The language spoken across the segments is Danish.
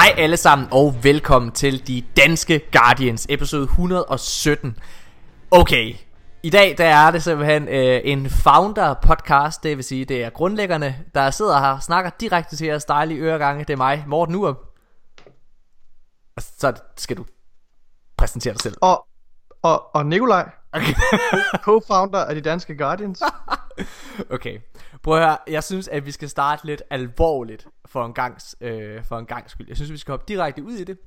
Hej alle sammen og velkommen til De Danske Guardians, episode 117. Okay, i dag der er det simpelthen øh, en founder podcast, det vil sige det er grundlæggerne, der sidder her og snakker direkte til jeres dejlige øregange. Det er mig, Morten Urup. Og så skal du præsentere dig selv. Og, og, og Nikolaj, Okay. co-founder af de danske Guardians. okay. Prøv at høre, jeg synes at vi skal starte lidt alvorligt for en gangs, øh, for en gangs skyld. Jeg synes vi skal hoppe direkte ud i det.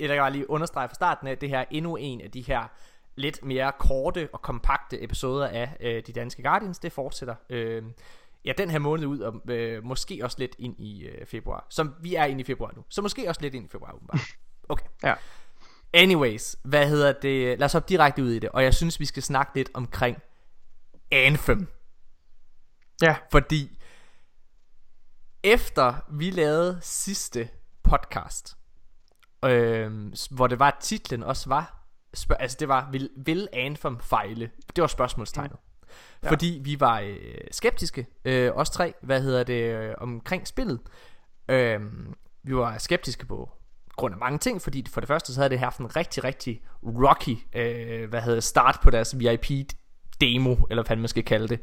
Jeg kan bare lige understrege fra starten af, det her er endnu en af de her lidt mere korte og kompakte episoder af øh, de danske Guardians. Det fortsætter øh, ja, den her måned ud, og øh, måske også lidt ind i øh, februar. Som vi er inde i februar nu. Så måske også lidt ind i februar, åbenbart. Okay. Ja. Anyways, hvad hedder det? Lad os hoppe direkte ud i det. Og jeg synes, vi skal snakke lidt omkring Anthem. Ja, Fordi efter vi lavede sidste podcast, øh, hvor det var at titlen også var, spørg, altså det var, vil, vil Anthem fejle? Det var spørgsmålstegnet. Ja. Ja. Fordi vi var øh, skeptiske, øh, os tre, hvad hedder det, øh, omkring spillet. Øh, vi var skeptiske på grund af mange ting, fordi for det første så havde det haft en rigtig, rigtig rocky, øh, hvad hedder start på deres VIP demo, eller hvad man skal kalde det.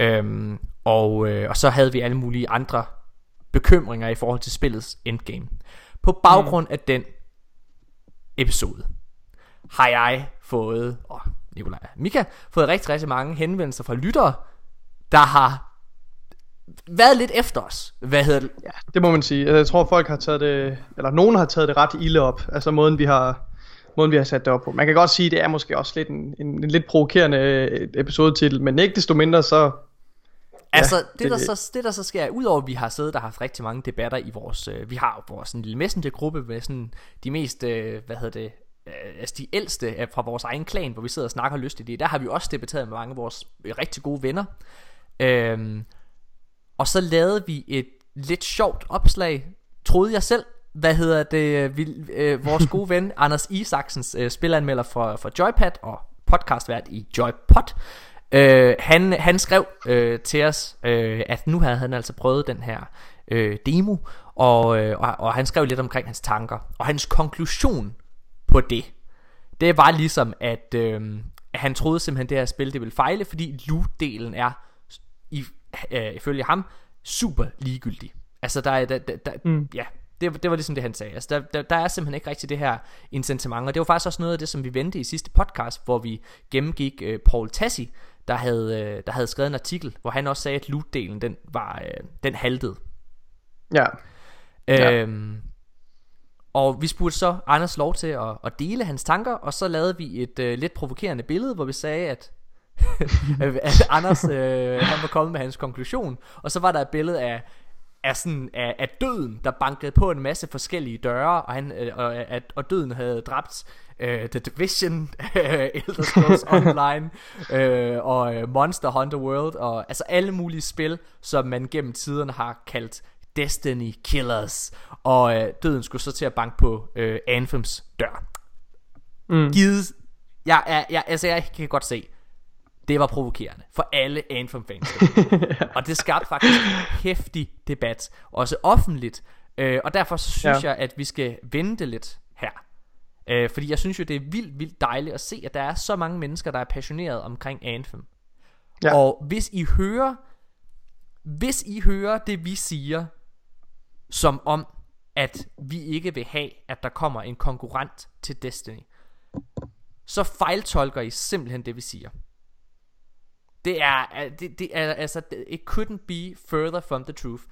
Øhm, og, øh, og så havde vi alle mulige andre bekymringer i forhold til spillets endgame. På baggrund af den episode har jeg fået, og Nikolaj og Mika, fået rigtig, rigtig mange henvendelser fra lyttere, der har været lidt efter os. Hvad hedder det? ja, det må man sige. Altså, Jeg tror folk har taget det, eller nogen har taget det ret ilde op. Altså måden vi har, måden vi har sat det op på. Man kan godt sige, det er måske også lidt en, en, en lidt provokerende øh, episodetitel, men ikke desto mindre så... Altså, Ja, det, det- der så, det der så sker, udover at vi har siddet og haft rigtig mange debatter i vores, øh, vi har vores sådan, lille messengergruppe med sådan, de mest, øh, hvad hedder det, øh, altså de ældste af, fra vores egen klan, hvor vi sidder og snakker lyst i det, der har vi også debatteret med mange af vores øh, rigtig gode venner. Øhm, og så lavede vi et lidt sjovt opslag, troede jeg selv, hvad hedder det, øh, vi, øh, vores gode ven Anders Isaksens øh, spilanmelder for, for Joypad og podcastvært i Joypod. Øh, han, han skrev øh, til os, øh, at nu havde han altså prøvet den her øh, demo, og, øh, og, og han skrev lidt omkring hans tanker. Og hans konklusion på det, det var ligesom, at, øh, at han troede simpelthen, det her spil det ville fejle, fordi loot-delen er, øh, ifølge ham, super ligegyldig. Altså, der er, der, der, der, mm. ja, det, det var ligesom det, han sagde. Altså, der, der, der er simpelthen ikke rigtig det her incitament, og det var faktisk også noget af det, som vi vendte i sidste podcast, hvor vi gennemgik øh, Paul Tassi, der havde, øh, der havde skrevet en artikel, hvor han også sagde, at loot-delen, den, var, øh, den haltede. Ja, Ja. Øhm, og vi spurgte så Anders lov til at, at dele hans tanker, og så lavede vi et øh, lidt provokerende billede, hvor vi sagde, at, at Anders øh, han var kommet med hans konklusion, og så var der et billede af, af, sådan, af, af døden, der bankede på en masse forskellige døre, og, han, øh, og, at, og døden havde dræbt øh, The Division, øh, Elder Scrolls Online, øh, og øh, Monster Hunter World, og altså alle mulige spil, som man gennem tiderne har kaldt Destiny Killers, og øh, døden skulle så til at banke på øh, Anthems dør. Mm. Givet, jeg, jeg, jeg, altså jeg kan godt se, det var provokerende for alle Anthem fans. og det skabte faktisk hæftig debat, også offentligt. Øh, og derfor så synes. Ja. jeg, at vi skal vente lidt her. Øh, fordi jeg synes jo, det er vildt, vildt dejligt at se, at der er så mange mennesker, der er passionerede omkring Anthem. Ja. Og hvis I hører, hvis I hører det, vi siger, som om, at vi ikke vil have, at der kommer en konkurrent til Destiny, så fejltolker I simpelthen det, vi siger. Det er, det, det er altså, it couldn't be further from the truth.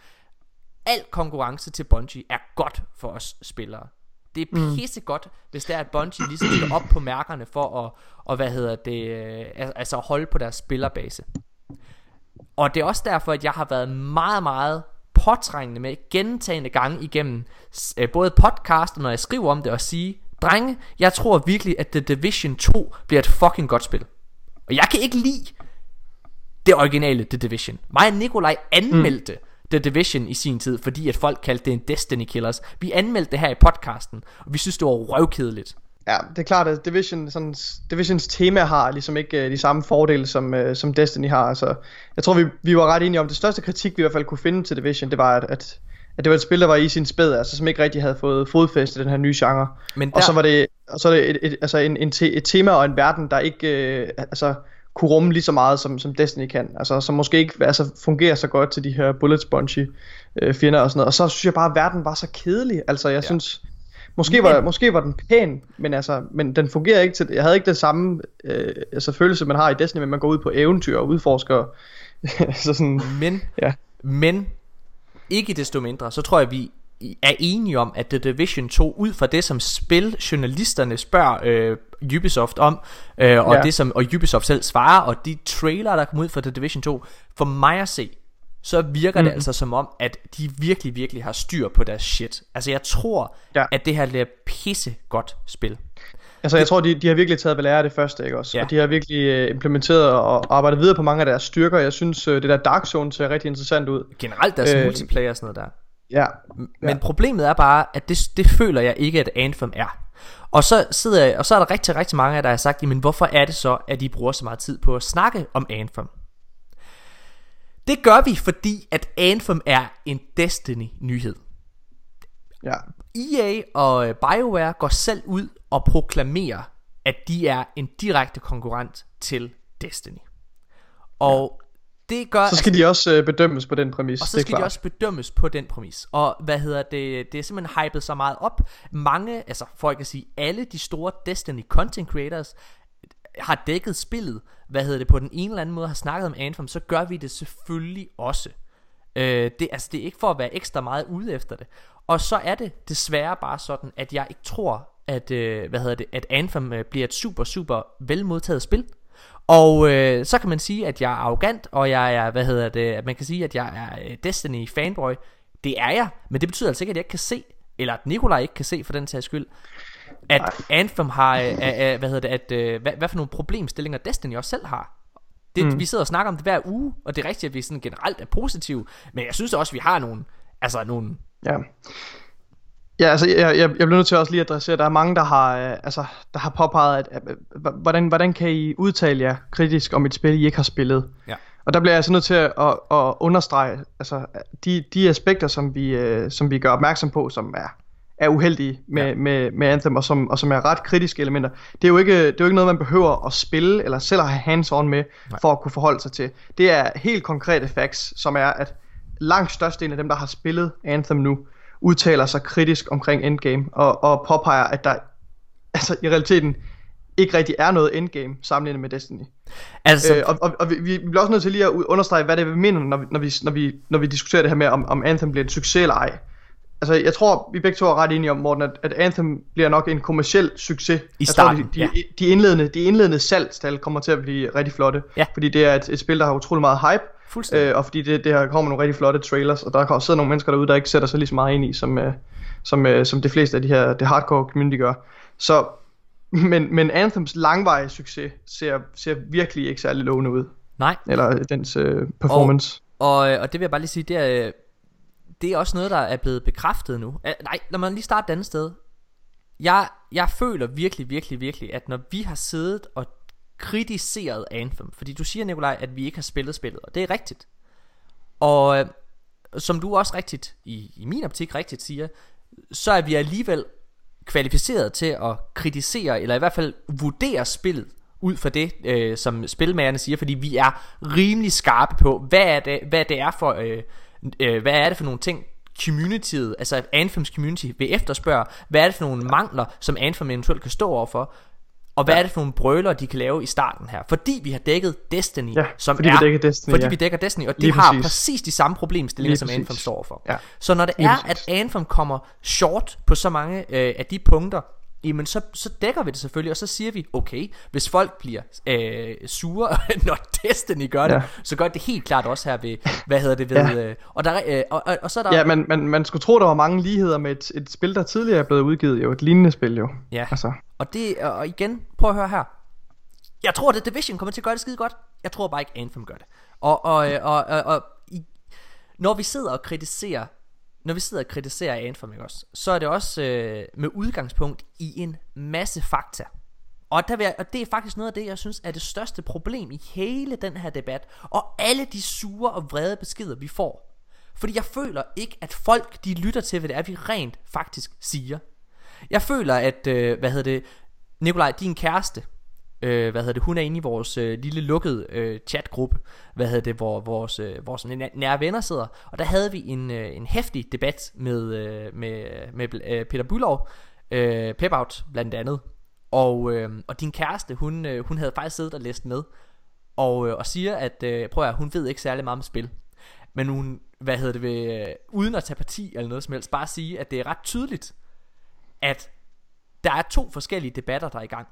Al konkurrence til Bungie er godt for os spillere. Det er pisse godt, hvis det er, at Bungie ligesom skal op på mærkerne for at, og hvad hedder det, øh, al- altså holde på deres spillerbase. Og det er også derfor, at jeg har været meget, meget påtrængende med gentagende gange igennem øh, både podcast, og når jeg skriver om det, og sige, drenge, jeg tror virkelig, at The Division 2 bliver et fucking godt spil. Og jeg kan ikke lide det originale The Division. Mig og Nikolaj anmeldte mm. The Division i sin tid, fordi at folk kaldte det en Destiny Killers. Vi anmeldte det her i podcasten, og vi synes, det var røvkedeligt. Ja, det er klart, at Division, sådan, Divisions tema har ligesom ikke uh, de samme fordele, som, uh, som Destiny har. Altså, jeg tror, vi, vi var ret enige om, det største kritik, vi i hvert fald kunne finde til Division, det var, at, at, at det var et spil, der var i sin spæd, altså som ikke rigtig havde fået fodfæste den her nye genre. Men der... Og så var det, og så er det et, et, altså en, en te, et tema og en verden, der ikke øh, altså, kunne rumme lige så meget, som, som Destiny kan. Altså, som måske ikke altså, fungerer så godt til de her bullet spongy øh, fjender og sådan noget. Og så synes jeg bare, at verden var så kedelig. Altså, jeg ja. synes... Måske var, men... måske var den pæn, men, altså, men den fungerer ikke til Jeg havde ikke det samme øh, altså, følelse, man har i Destiny, men man går ud på eventyr og udforsker. så sådan, men, ja. men ikke desto mindre, så tror jeg, vi er enige om, at The Division 2, ud fra det, som spiljournalisterne spørger øh, Ubisoft om, øh, og ja. det som og Ubisoft selv svarer, og de trailer, der kommer ud fra The Division 2, for mig at se, så virker mm. det altså som om, at de virkelig, virkelig har styr på deres shit. Altså jeg tror, ja. at det her er pisse godt spil. Altså jeg tror, de, de har virkelig taget ved lære af det første, ikke også? Ja. Og de har virkelig uh, implementeret og arbejdet videre på mange af deres styrker. Jeg synes, uh, det der Dark Zone ser rigtig interessant ud. Generelt deres uh, multiplayer og sådan noget der. Ja. Men ja. problemet er bare, at det, det føler jeg ikke, at Anthem er. Og så, sidder jeg, og så er der rigtig, rigtig mange af der har sagt, men hvorfor er det så, at de bruger så meget tid på at snakke om Anthem? Det gør vi, fordi at Anthem er en Destiny-nyhed. Ja. EA og BioWare går selv ud og proklamerer, at de er en direkte konkurrent til Destiny. Og det gør, så skal altså, de også øh, bedømmes på den præmis. Og så skal de også bedømmes på den præmis. Og hvad hedder det, det er simpelthen hypet så meget op. Mange, altså for ikke at sige alle de store Destiny content creators, har dækket spillet, hvad hedder det, på den ene eller anden måde har snakket om Anthem, så gør vi det selvfølgelig også. Øh, det, altså, det er ikke for at være ekstra meget ude efter det. Og så er det desværre bare sådan, at jeg ikke tror, at, øh, hvad hedder det, at Anthem øh, bliver et super, super velmodtaget spil. Og øh, så kan man sige, at jeg er arrogant, og jeg er, hvad hedder det, at man kan sige, at jeg er øh, Destiny fanboy. Det er jeg, men det betyder altså ikke, at jeg ikke kan se, eller at Nikolaj ikke kan se for den sags skyld, at Anthem har, øh, øh, hvad hedder det, at, øh, hvad, hvad for nogle problemstillinger Destiny også selv har. Det, mm. Vi sidder og snakker om det hver uge, og det er rigtigt, at vi sådan generelt er positive, men jeg synes også, at vi har nogle, altså nogle... Ja. Ja, altså jeg, jeg, jeg bliver nødt til også lige at adressere, at der er mange, der har, øh, altså, der har påpeget, at, at, hvordan, hvordan kan I udtale jer kritisk om et spil, I ikke har spillet? Ja. Og der bliver jeg altså nødt til at, at, at understrege, altså de, de aspekter, som vi, øh, som vi gør opmærksom på, som er, er uheldige med, ja. med, med Anthem, og som, og som er ret kritiske elementer. Det er, jo ikke, det er jo ikke noget, man behøver at spille, eller selv at have hands-on med, Nej. for at kunne forholde sig til. Det er helt konkrete facts, som er, at langt størstedelen af dem, der har spillet Anthem nu, udtaler sig kritisk omkring Endgame, og, og påpeger, at der altså i realiteten ikke rigtig er noget endgame sammenlignet med Destiny. Altså, øh, og, og, og vi, vi bliver også nødt til lige at understrege, hvad det er, vi mener, når vi, når vi, når vi, når vi diskuterer det her med, om, om Anthem bliver en succes eller ej. Altså, jeg tror, vi begge to er ret enige om, Morten, at, at Anthem bliver nok en kommersiel succes. I starten, tror, de, de, ja. de, indledende, de indledende salgstal kommer til at blive rigtig flotte. Ja. Fordi det er et, et spil, der har utrolig meget hype. Øh, og fordi det, det her kommer nogle rigtig flotte trailers, og der kommer sidder nogle mennesker derude, der ikke sætter sig lige så meget ind i, som, øh, som, øh, som de fleste af de her det hardcore community gør. Så, men, men Anthems langvarige succes ser, ser virkelig ikke særlig lovende ud. Nej. Eller dens øh, performance. Og, og, og det vil jeg bare lige sige, det er, det er også noget, der er blevet bekræftet nu. Uh, nej, lad mig lige starte et andet sted. Jeg, jeg føler virkelig, virkelig, virkelig, at når vi har siddet og kritiseret Anthem, fordi du siger, Nikolaj, at vi ikke har spillet spillet, og det er rigtigt. Og øh, som du også rigtigt, i, i min optik rigtigt siger, så er vi alligevel kvalificeret til at kritisere, eller i hvert fald vurdere spillet, ud fra det, øh, som spilmagerne siger, fordi vi er rimelig skarpe på, hvad er det, hvad det er for, øh, øh, hvad er det for nogle ting, communityet, altså Anthems community vil efterspørge, hvad er det for nogle mangler, som Anthem eventuelt kan stå overfor, og hvad ja. er det for nogle brøler, de kan lave i starten her? Fordi vi har dækket Destiny, ja, som fordi er, vi dækker Destiny, fordi ja. vi dækker Destiny, og de Lige har præcis. præcis de samme problemstillinger, som Anthem står for. Ja. Så når det Lige er, præcis. at Anthem kommer short på så mange øh, af de punkter, jamen så, så dækker vi det selvfølgelig, og så siger vi, okay, hvis folk bliver øh, sure, når Destiny gør det, ja. så gør det helt klart også her ved, hvad hedder det ved, ja. øh, og, der, øh, og, og, og så er der... Ja, men man, man skulle tro, der var mange ligheder med et, et spil, der tidligere er blevet udgivet, jo, et lignende spil jo. Ja, altså. og, det, og igen, prøv at høre her, jeg tror, at Division kommer til at gøre det skide godt. Jeg tror bare ikke, Anthem gør det. Og, og, og, og, og, og i, når vi sidder og kritiserer når vi sidder og kritiserer Anthem, ikke også, så er det også øh, med udgangspunkt i en masse fakta. Og, der vil jeg, og det er faktisk noget af det, jeg synes er det største problem i hele den her debat, og alle de sure og vrede beskeder, vi får. Fordi jeg føler ikke, at folk de lytter til, hvad det er, vi rent faktisk siger. Jeg føler, at, øh, hvad hedder det, Nikolaj, din kæreste, øh, hvad hedder det, hun er inde i vores øh, lille lukkede øh, chatgruppe, hvad hedder det, hvor vores, øh, vores nære venner sidder, og der havde vi en, øh, en hæftig debat med, øh, med, med øh, Peter Bylov, øh, Pepout blandt andet, og, øh, og din kæreste, hun, øh, hun havde faktisk siddet og læst med, og, øh, og siger, at øh, prøv at hun ved ikke særlig meget om spil, men hun, hvad hedder det, ved, øh, uden at tage parti eller noget som helst, bare sige, at det er ret tydeligt, at der er to forskellige debatter, der er i gang.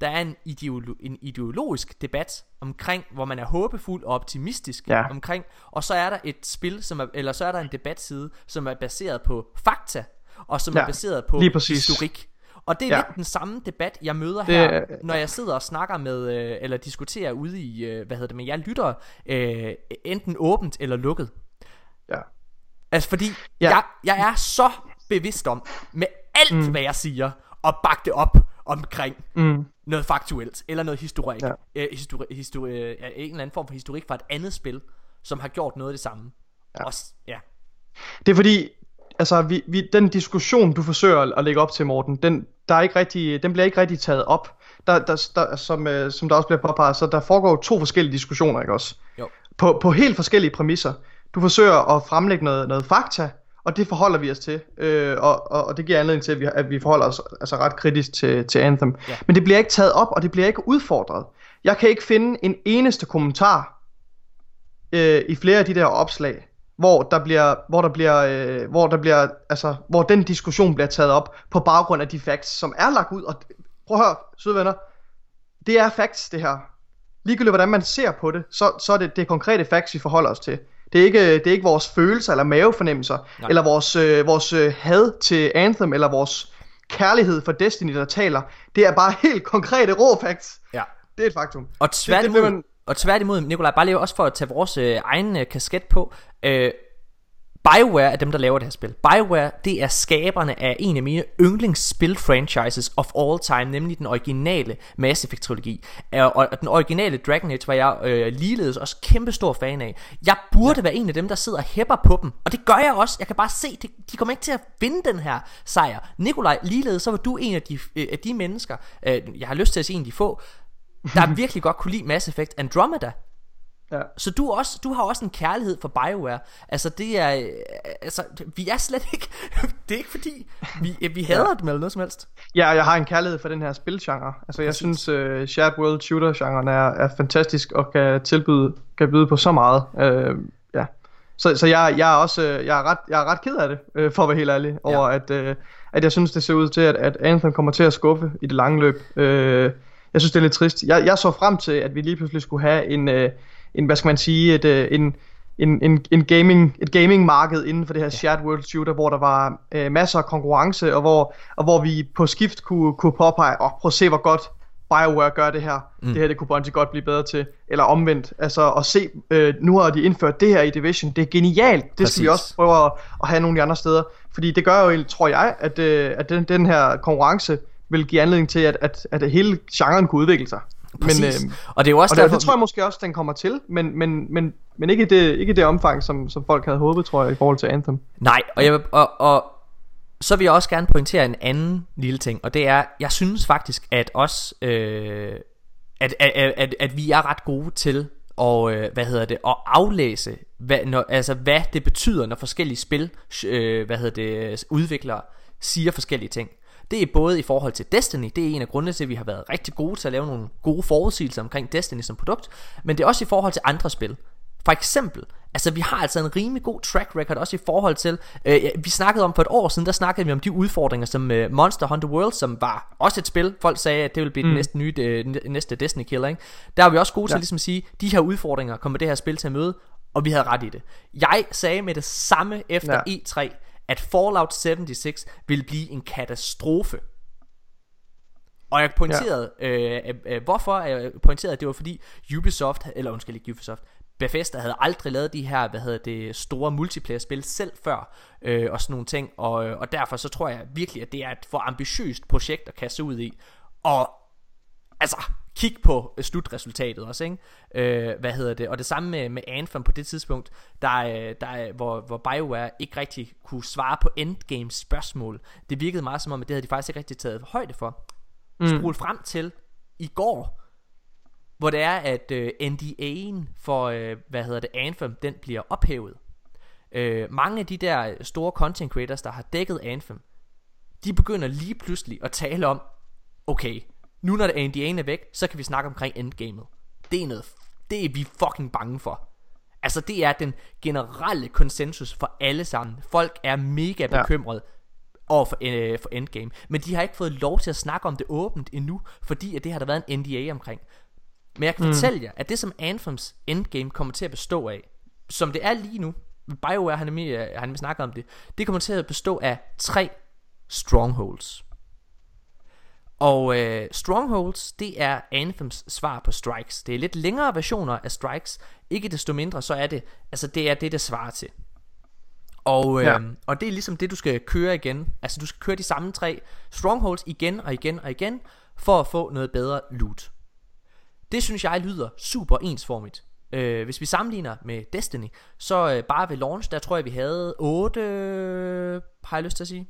Der er en, ideolo- en ideologisk debat omkring, hvor man er håbefuld og optimistisk ja. omkring, og så er der et spil, som er, eller så er der en debatside, som er baseret på fakta, og som ja, er baseret på historik. Og det er ja. lidt den samme debat, jeg møder det, her, når jeg sidder og snakker med, øh, eller diskuterer ude i, øh, hvad hedder det, men jeg lytter øh, enten åbent eller lukket. Ja. Altså fordi, ja. jeg, jeg er så bevidst om, med alt mm. hvad jeg siger, og bakke det op omkring mm. Noget faktuelt, eller noget historik, ja. øh, histori, histori, øh, en eller anden form for historik fra et andet spil, som har gjort noget af det samme. Ja. Også, ja. Det er fordi, altså vi, vi, den diskussion du forsøger at lægge op til Morten, den, der er ikke rigtig, den bliver ikke rigtig taget op. Der, der, der, som, øh, som der også bliver påpeget, så der foregår to forskellige diskussioner, ikke også? Jo. På, på helt forskellige præmisser. Du forsøger at fremlægge noget, noget fakta, og det forholder vi os til, øh, og, og, og det giver anledning til, at vi, at vi forholder os altså ret kritisk til, til Anthem. Ja. Men det bliver ikke taget op, og det bliver ikke udfordret. Jeg kan ikke finde en eneste kommentar øh, i flere af de der opslag, hvor der bliver, hvor der bliver, øh, hvor der bliver, altså, hvor den diskussion bliver taget op på baggrund af de facts, som er lagt ud. Og prøv at høre, søde venner, det er facts, det her. Ligegyldigt hvordan man ser på det, så, så er det det konkrete facts, vi forholder os til. Det er ikke, det er ikke vores følelser eller mavefornemmelser, Nej. eller vores, øh, vores øh, had til Anthem, eller vores kærlighed for Destiny, der taler. Det er bare helt konkrete rå facts. Ja. Det er et faktum. Og tværtimod, det, det, man... og tværtimod Nikolaj, bare lige også for at tage vores øh, egen øh, kasket på, øh, BioWare er dem, der laver det her spil. BioWare, det er skaberne af en af mine yndlingsspil-franchises of all time, nemlig den originale Mass Effect-trilogi. Og den originale Dragon Age var jeg øh, ligeledes også kæmpe stor fan af. Jeg burde være en af dem, der sidder og hæpper på dem, og det gør jeg også. Jeg kan bare se, de, de kommer ikke til at vinde den her sejr. Nikolaj, ligeledes, så var du en af de, øh, af de mennesker, øh, jeg har lyst til at se en af de få, der virkelig godt kunne lide Mass Effect Andromeda. Ja. Så du, også, du har også en kærlighed for BioWare. Altså det er øh, altså vi er slet ikke det er ikke fordi vi vi hader ja. dem eller noget som helst. Ja, jeg har en kærlighed for den her spilgenre. Altså jeg Præcis. synes uh, shared world shooter genren er, er fantastisk og kan tilbyde kan byde på så meget. Uh, ja. Så, så jeg, jeg er også jeg er ret jeg er ret ked af det uh, for at være helt ærlig over ja. at uh, at jeg synes det ser ud til at at Anthem kommer til at skuffe i det lange løb. Uh, jeg synes det er lidt trist. Jeg, jeg så frem til at vi lige pludselig skulle have en uh, en hvad skal man sige, et, øh, en, en, en, en gaming, et gaming marked inden for det her shared world shooter, hvor der var øh, masser af konkurrence, og hvor, og hvor vi på skift kunne, kunne påpege, oh, prøv at se, hvor godt BioWare gør det her. Mm. Det her, det kunne Bungie godt blive bedre til. Eller omvendt, altså at se, øh, nu har de indført det her i Division, det er genialt. Det Præcis. skal vi også prøve at, at have nogle af de andre steder. Fordi det gør jo, tror jeg, at, øh, at den, den her konkurrence vil give anledning til, at, at, at hele genren kunne udvikle sig. Præcis. Men, øh, og det er jo også og derfor... det, tror jeg måske også, den kommer til, men, men, men, men ikke, det, ikke det omfang, som, som folk havde håbet, tror jeg, i forhold til Anthem. Nej, og, jeg, og, og så vil jeg også gerne pointere en anden lille ting, og det er, jeg synes faktisk, at os, øh, at, at, at, at vi er ret gode til og øh, hvad hedder det, at aflæse, hvad, når, altså hvad det betyder, når forskellige spil, øh, hvad hedder det, udviklere siger forskellige ting. Det er både i forhold til Destiny, det er en af grundene til, at vi har været rigtig gode til at lave nogle gode forudsigelser omkring Destiny som produkt, men det er også i forhold til andre spil. For eksempel, altså vi har altså en rimelig god track record også i forhold til, øh, vi snakkede om for et år siden, der snakkede vi om de udfordringer som øh, Monster Hunter World, som var også et spil, folk sagde, at det ville blive mm. den næste, nye, øh, næste Destiny killer, ikke? Der er vi også gode ja. til ligesom at sige, de her udfordringer kommer det her spil til at møde, og vi havde ret i det. Jeg sagde med det samme efter ja. E3, at Fallout 76 ville blive en katastrofe. Og jeg pointerede, ja. øh, øh, øh, hvorfor jeg pointerede, at det var fordi Ubisoft, eller undskyld ikke Ubisoft, Bethesda havde aldrig lavet de her, hvad hedder det, store multiplayer-spil selv før, øh, og sådan nogle ting, og, øh, og derfor så tror jeg virkelig, at det er et for ambitiøst projekt at kaste ud i, og altså, kig på øh, slutresultatet også, ikke? Øh, hvad hedder det? Og det samme med, med Anthem på det tidspunkt, der, øh, der, hvor, hvor BioWare ikke rigtig kunne svare på endgame spørgsmål. Det virkede meget som om, at det havde de faktisk ikke rigtig taget højde for. Mm. Spol frem til i går, hvor det er, at øh, NDA'en for, øh, hvad hedder det, Anthem, den bliver ophævet. Øh, mange af de der store content creators, der har dækket Anthem, de begynder lige pludselig at tale om, okay, nu når NDA'en er væk, så kan vi snakke omkring endgamet. Det er noget, det er vi fucking bange for. Altså det er den generelle konsensus for alle sammen. Folk er mega bekymrede ja. over for, øh, for endgame. Men de har ikke fået lov til at snakke om det åbent endnu, fordi at det har der været en NDA omkring. Men jeg kan mm. fortælle jer, at det som Anthems endgame kommer til at bestå af, som det er lige nu, BioWare har nemlig, har nemlig snakket om det, det kommer til at bestå af tre strongholds. Og øh, Strongholds, det er Anthems svar på Strikes. Det er lidt længere versioner af Strikes. Ikke desto mindre, så er det, altså det er det, det svarer til. Og, øh, ja. og det er ligesom det, du skal køre igen. Altså du skal køre de samme tre Strongholds igen og igen og igen, for at få noget bedre loot. Det synes jeg lyder super ensformigt. Øh, hvis vi sammenligner med Destiny, så øh, bare ved launch, der tror jeg, vi havde 8, øh, har jeg lyst til at sige.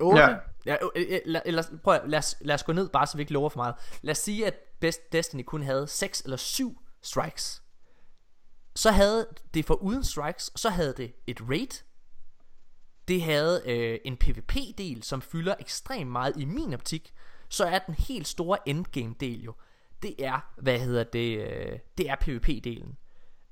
8? Ja. ja eller, eller prøv at, lad, os, lad os gå ned, bare så vi ikke lover for meget. Lad os sige, at Best Destiny kun havde 6 eller 7 strikes. Så havde det for uden strikes, så havde det et raid. Det havde øh, en PvP-del, som fylder ekstremt meget i min optik. Så er den helt store endgame-del jo det er, hvad hedder det, øh, det er PvP-delen.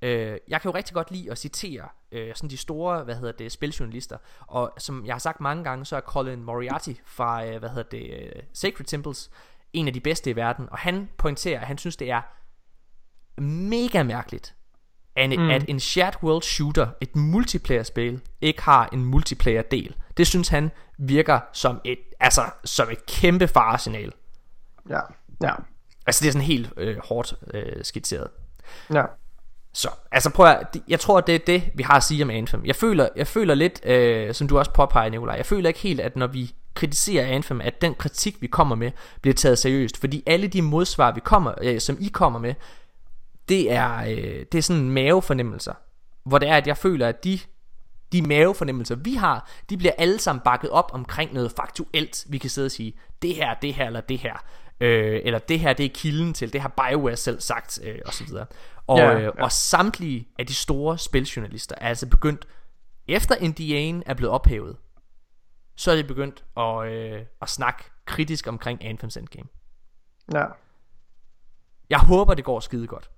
Øh, jeg kan jo rigtig godt lide at citere øh, sådan de store, hvad hedder det, spiljournalister, og som jeg har sagt mange gange, så er Colin Moriarty fra, øh, hvad hedder det, øh, Sacred Temples, en af de bedste i verden, og han pointerer, at han synes, det er mega mærkeligt, at, mm. at en shared world shooter, et multiplayer-spil, ikke har en multiplayer-del. Det synes han virker som et, altså, som et kæmpe faresignal. Ja, ja. Altså det er sådan helt øh, hårdt øh, skitseret. Ja. Så, altså prøv at, jeg tror det er det vi har at sige om Anthem. Jeg føler, jeg føler lidt, øh, som du også påpeger Nikolaj, jeg føler ikke helt, at når vi kritiserer Anthem, at den kritik vi kommer med, bliver taget seriøst. Fordi alle de modsvar vi kommer, øh, som I kommer med, det er, øh, det er sådan mavefornemmelser. Hvor det er, at jeg føler, at de de mavefornemmelser vi har, de bliver alle sammen bakket op omkring noget faktuelt. Vi kan sidde og sige, det her, det her eller det her øh, eller det her det er kilden til, det har BioWare selv sagt, øh, og så videre. Og, ja, øh, ja. og samtlige af de store spiljournalister er altså begyndt, efter NDA'en er blevet ophævet, så er de begyndt at, øh, at snakke kritisk omkring Anthem's Endgame. Ja. Jeg håber, det går skide godt.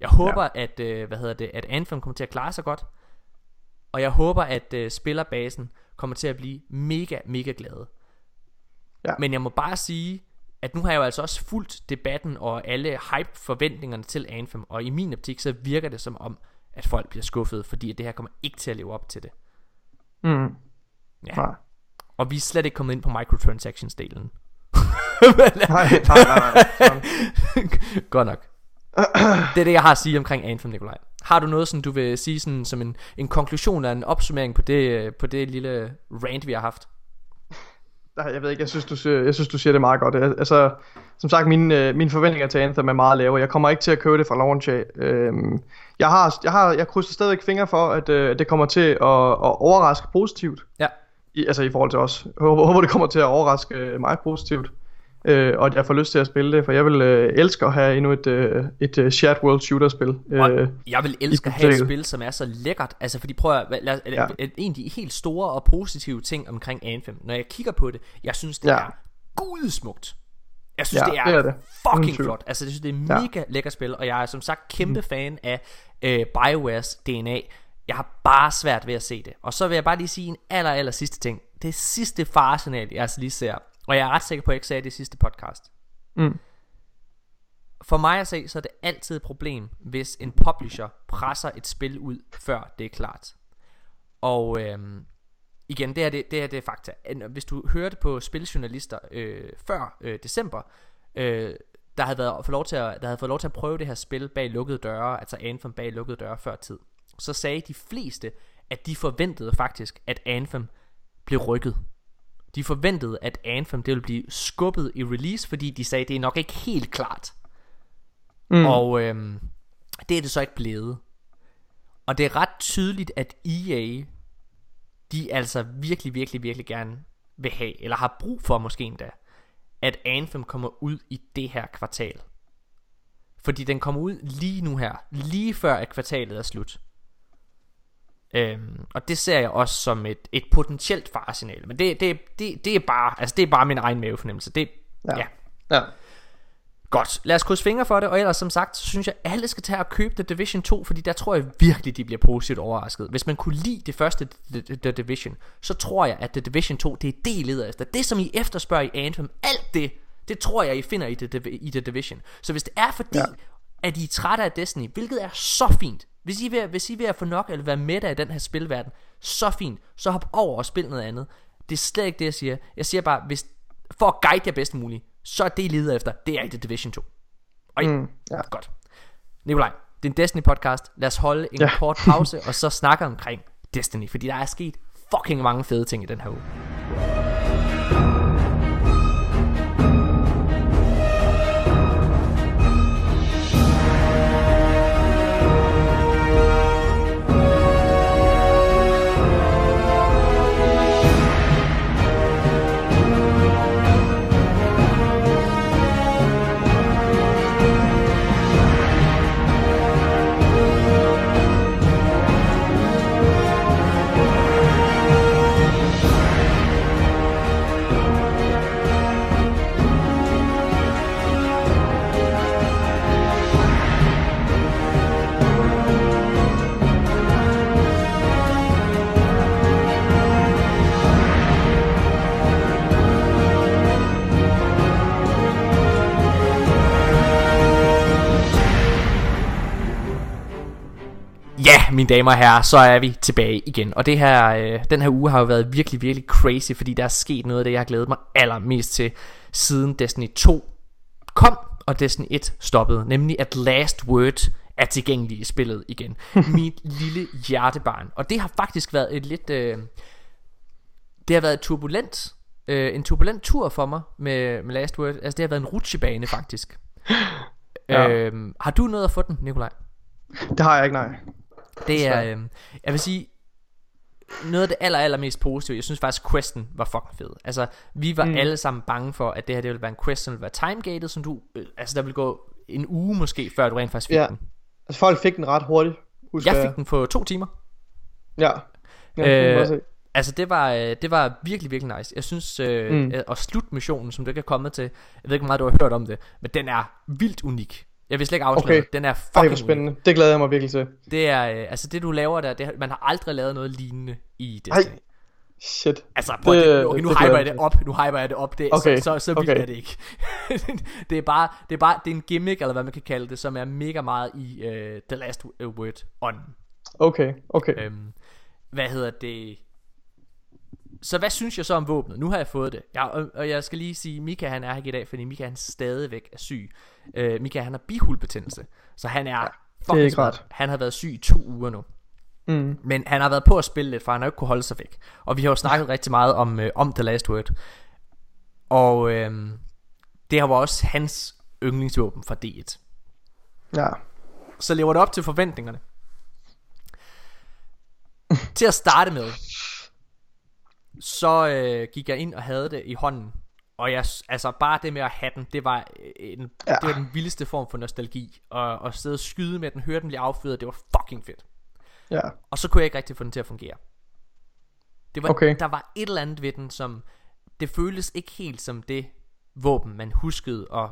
Jeg håber, ja. at, øh, hvad hedder det, at Anthem kommer til at klare sig godt. Og jeg håber, at øh, spillerbasen kommer til at blive mega, mega glade. Ja. Men jeg må bare sige, at nu har jeg jo altså også fulgt debatten og alle hype-forventningerne til Anthem, og i min optik så virker det som om, at folk bliver skuffet, fordi det her kommer ikke til at leve op til det. Mm. Ja. Nej. Og vi er slet ikke kommet ind på microtransactions-delen. nej, nej, nej, nej. Godt nok. Det er det, jeg har at sige omkring Anthem, Nikolaj. Har du noget, som du vil sige sådan, som en, en konklusion eller en opsummering på det, på det lille rant, vi har haft? Jeg ved ikke, jeg synes, du, siger, jeg synes, du siger det meget godt. Altså, som sagt, mine, øh, mine forventninger til Anthem er meget lave. Jeg kommer ikke til at købe det fra launch af. Øhm, jeg, har, jeg, har, jeg krydser stadig fingre for, at øh, det kommer til at, at overraske positivt. Ja. I, altså i forhold til os. Jeg håber, håber, det kommer til at overraske øh, mig positivt øh, og at jeg får lyst til at spille det, for jeg vil øh, elske at have endnu et, øh, et uh, shared world shooter spil. Øh, jeg vil elske at have et spil, som er så lækkert, altså fordi prøv at, lad, ja. en af de helt store og positive ting omkring Anthem, når jeg kigger på det, jeg synes det ja. er gudsmukt. Jeg synes ja, det, er det er det fucking flot Altså jeg synes det er mega ja. lækkert spil Og jeg er som sagt kæmpe mm. fan af øh, Biowares DNA Jeg har bare svært ved at se det Og så vil jeg bare lige sige en aller aller sidste ting Det sidste faresignal jeg altså lige ser og jeg er ret sikker på, at jeg ikke sagde det i sidste podcast. Mm. For mig at se, så er det altid et problem, hvis en publisher presser et spil ud, før det er klart. Og øhm, igen, det er det, det er det fakta. Hvis du hørte på spiljournalister øh, før øh, december, øh, der havde, været, for lov til at, der havde fået lov til at prøve det her spil bag lukkede døre, altså Anthem bag lukkede døre før tid, så sagde de fleste, at de forventede faktisk, at Anthem blev rykket De forventede, at Anthem det ville blive skubbet i release, fordi de sagde, det er nok ikke helt klart. Mm. Og øhm, det er det så ikke blevet. Og det er ret tydeligt, at EA, de altså virkelig, virkelig, virkelig gerne vil have, eller har brug for måske endda, at Anthem kommer ud i det her kvartal. Fordi den kommer ud lige nu her, lige før at kvartalet er slut. Øhm, og det ser jeg også som et, et potentielt faresignal. Men det, det, det, det, er bare, altså det er bare min egen mavefornemmelse. Det, ja. ja. ja. Godt, lad os krydse fingre for det Og ellers som sagt, så synes jeg at alle skal tage og købe The Division 2 Fordi der tror jeg virkelig de bliver positivt overrasket Hvis man kunne lide det første The, The Division Så tror jeg at The Division 2 Det er det I leder efter Det som I efterspørger i Anthem Alt det, det tror jeg I finder i The, i The Division Så hvis det er fordi ja. At I er trætte af Destiny Hvilket er så fint hvis I, er ved, hvis I er ved at få nok Eller være med af den her spilverden Så fint, så hop over og spil noget andet Det er slet ikke det jeg siger Jeg siger bare, hvis, for at guide jer bedst muligt så er det, I leder efter, det er i The Division 2. Og mm, ja. godt. Nikolaj, det er en Destiny podcast. Lad os holde en ja. kort pause, og så snakke omkring Destiny, fordi der er sket fucking mange fede ting i den her uge. Mine damer og herrer, så er vi tilbage igen. Og det her, øh, den her uge har jo været virkelig, virkelig crazy, fordi der er sket noget af det, jeg har glædet mig allermest til, siden Destiny 2 kom, og Destiny 1 stoppede. Nemlig at Last Word er tilgængelig i spillet igen. Mit lille hjertebarn. Og det har faktisk været et lidt... Øh, det har været turbulent. Øh, en turbulent tur for mig med, med Last Word. Altså det har været en rutsjebane faktisk. Ja. Øh, har du noget at få den, Nikolaj? Det har jeg ikke, nej. Det er, øh, jeg vil sige, noget af det aller, aller mest positive, jeg synes faktisk questen var fucking fed. Altså, vi var mm. alle sammen bange for, at det her det ville være en quest, som ville være timegated, som du, øh, altså der ville gå en uge måske, før du rent faktisk fik ja. den. Altså folk fik den ret hurtigt. Husker jeg fik den på to timer. Ja. ja øh, altså det var, øh, det var virkelig, virkelig nice. Jeg synes, øh, mm. at slutmissionen, som du ikke er kommet til, jeg ved ikke, hvor meget du har hørt om det, men den er vildt unik. Jeg vil slet ikke afsløre okay. Den er fucking Ej, spændende. Det glæder jeg mig virkelig til. Det er, øh, altså det du laver der, det, man har aldrig lavet noget lignende i Destiny. Ej, shit. Altså, prøv, det, det, okay, nu det hyper jeg det op, nu hyper jeg det op, det, okay. så, så, så vildt okay. er det ikke. det er bare, det er bare, det er en gimmick, eller hvad man kan kalde det, som er mega meget i uh, The Last Word on. Okay, okay. Øhm, hvad hedder det? Så hvad synes jeg så om våbnet? Nu har jeg fået det. Ja, og, og jeg skal lige sige, Mika han er her ikke i dag, fordi Mika han stadigvæk er syg. Uh, Mika han har bihulbetændelse, så han er ja, fucking er smart. Han har været syg i to uger nu. Mm. Men han har været på at spille lidt, for han har ikke kunne holde sig væk. Og vi har jo snakket rigtig meget om, uh, om The Last Word. Og uh, det har var også hans yndlingsvåben fra D1. Ja. Så lever det op til forventningerne. til at starte med, så øh, gik jeg ind og havde det i hånden. Og jeg, altså bare det med at have den, det var, øh, en, ja. det var den vildeste form for nostalgi. Og, og sidde og skyde med den, høre den blive affyret, det var fucking fedt. Ja. Og så kunne jeg ikke rigtig få den til at fungere. Det var, okay. Der var et eller andet ved den, som det føltes ikke helt som det våben, man huskede og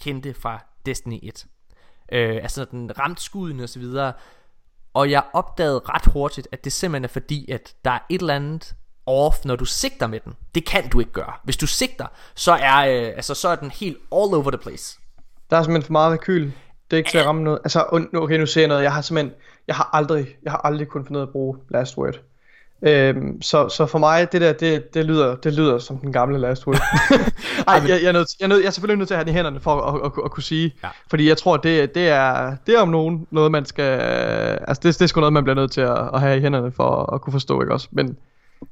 kendte fra Destiny 1. Øh, altså den ramte skuden og så videre. Og jeg opdagede ret hurtigt, at det simpelthen er fordi, at der er et eller andet off, når du sigter med den. Det kan du ikke gøre. Hvis du sigter, så er, øh, altså, så er den helt all over the place. Der er simpelthen for meget rekyl. Det er ikke til at ramme noget. Altså, okay, nu ser jeg noget. Jeg har simpelthen, jeg har aldrig, jeg har aldrig kunnet finde ud af at bruge last word. Øhm, så, så for mig, det der, det, det, lyder, det lyder som den gamle last word. Ej, jeg, jeg, er nødt, jeg, er nødt, jeg er selvfølgelig nødt til at have den i hænderne for at, at, at, at kunne sige. Ja. Fordi jeg tror, det, det, er, det er om nogen noget, man skal... Altså, det, det er sgu noget, man bliver nødt til at, at have i hænderne for at, at kunne forstå, ikke også? Men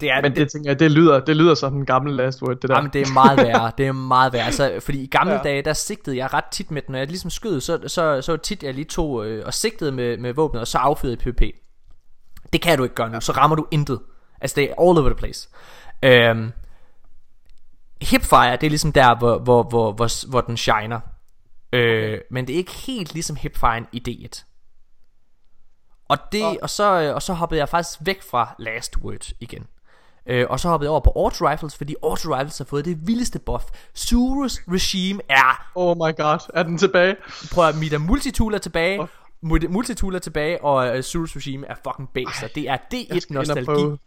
Det er, Men det, tænker jeg, det lyder, det lyder som den gamle last word, det der. Jamen, det er meget værre. Det er meget værre. Altså, fordi i gamle ja. Dage, der sigtede jeg ret tit med den. Når jeg ligesom skød, så, så, så tit jeg lige tog øh, og sigtede med, med våbnet, og så affyrede i PvP. Det kan du ikke gøre nu. Så rammer du intet. Altså, det er all over the place. Øhm, hipfire, det er ligesom der, hvor, hvor, hvor, hvor, hvor den shiner. Øh, men det er ikke helt ligesom hipfire i D1. Og, det, Og- og, så, øh, og så hoppede jeg faktisk væk fra Last Word igen. Øh, og så hoppede jeg over på Auto Rifles, fordi Auto Rifles har fået det vildeste buff. Surus Regime er, Oh my god, er den tilbage? prøv at Mida Multitool er tilbage. Multi- Multitool er tilbage, og uh, Surus Regime er fucking base, og det er Jeg D1 skal ind og nostalgi. prøve,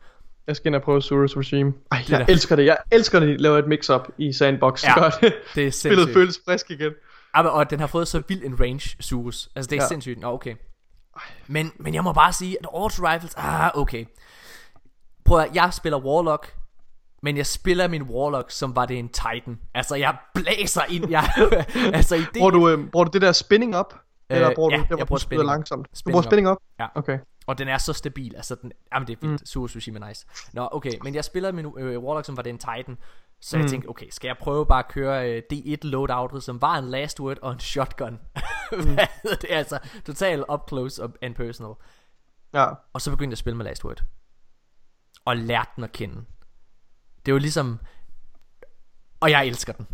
jeg skal ind og prøve Surus Regime. Ej, jeg da- elsker det. Jeg elsker det, de laver et mix-up i Sandbox. Ja, gør det. Det er Spillet sindssygt. føles frisk igen. Ja, og den har fået så vild en range, Surus. Altså, det er. Ja. sindssygt. Nå, okay. Men, men jeg må bare sige, at Auto Rifles, ah, okay. Prøv at, jeg spiller Warlock, men jeg spiller min Warlock, som var det en Titan. Altså, jeg blæser ind, jeg, altså i det, Bruger du, øh, bruger du det der spinning up? Eller Øh, bruger ja, du det, jeg bruger du spinning langsomt? Du Spinning bruger up. spinning up? Ja. Okay. Og den er så stabil, altså den, jamen det er fint, mm. Super Sushi er nice. Nå, okay, men jeg spiller min øh, Warlock, som var det en Titan, så jeg Mm. tænkte, okay, skal jeg prøve bare at køre øh, D1 loadoutet, som var en last word og en shotgun. Mm. Det altså? Total up close and personal. Ja. Og så begyndte jeg at spille med last word. Og lærte den at kende. Det var ligesom... Og jeg elsker den.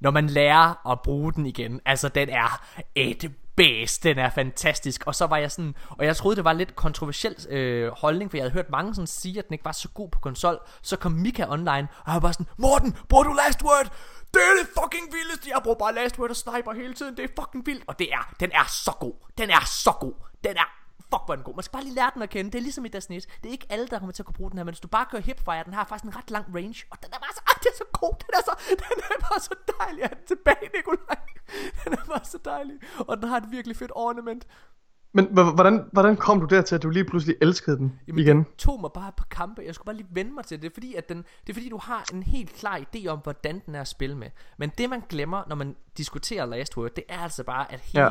Når man lærer at bruge den igen. Altså, den er eh, et bedst. Den er fantastisk. Og så var jeg sådan... Og jeg troede, det var lidt kontroversiel øh, holdning, for jeg havde hørt mange sådan sige, at den ikke var så god på konsol. Så kom Mika online, og jeg var bare sådan, Morten, bruger du last word? Det er det fucking vildeste. Jeg bruger bare last word og sniper hele tiden. Det er fucking vildt. Og det er, den er så god. Den er så god. Den er Fuck, hvor er den god. Man skal bare lige lære den at kende. Det er ligesom i Destiny 1. Det er ikke alle, der kommer til at kunne bruge den her, men hvis du bare kører hipfire, den har faktisk en ret lang range, og den er bare så, ej, det er så god. Den er, så, den er bare så dejlig. Jeg er tilbage, Nikolaj. Den er bare så dejlig. Og den har et virkelig fedt ornament. Men hvordan, hvordan kom du dertil, at du lige pludselig elskede den Jamen, igen? det tog mig bare på kampe. Jeg skulle bare lige vende mig til det. Fordi at den, det er fordi, du har en helt klar idé om, hvordan den er at spille med. Men det, man glemmer, når man diskuterer Last Word, det er altså bare, at Ja.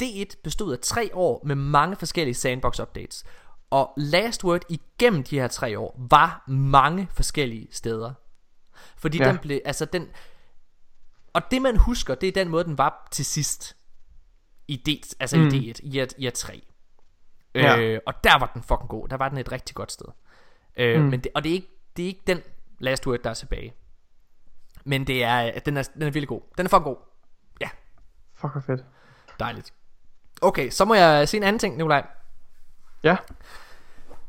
Hele D1 bestod af tre år med mange forskellige sandbox updates. Og Last Word igennem de her tre år var mange forskellige steder. Fordi Ja. den blev, altså den, og det man husker, det er den måde, den var til sidst. I D, altså mm. i D1, i, i et 3. Ja. Øh, og der var den fucking god. Der var den et rigtig godt sted. Øh, mm. men det, og det er, ikke, det er ikke den Last Word, der er tilbage. Men det er, den er, den er virkelig god. Den er fucking god. Ja, Fuck, hvor fedt. dejligt. Okay, så må jeg se en anden ting, Nikolaj. Ja.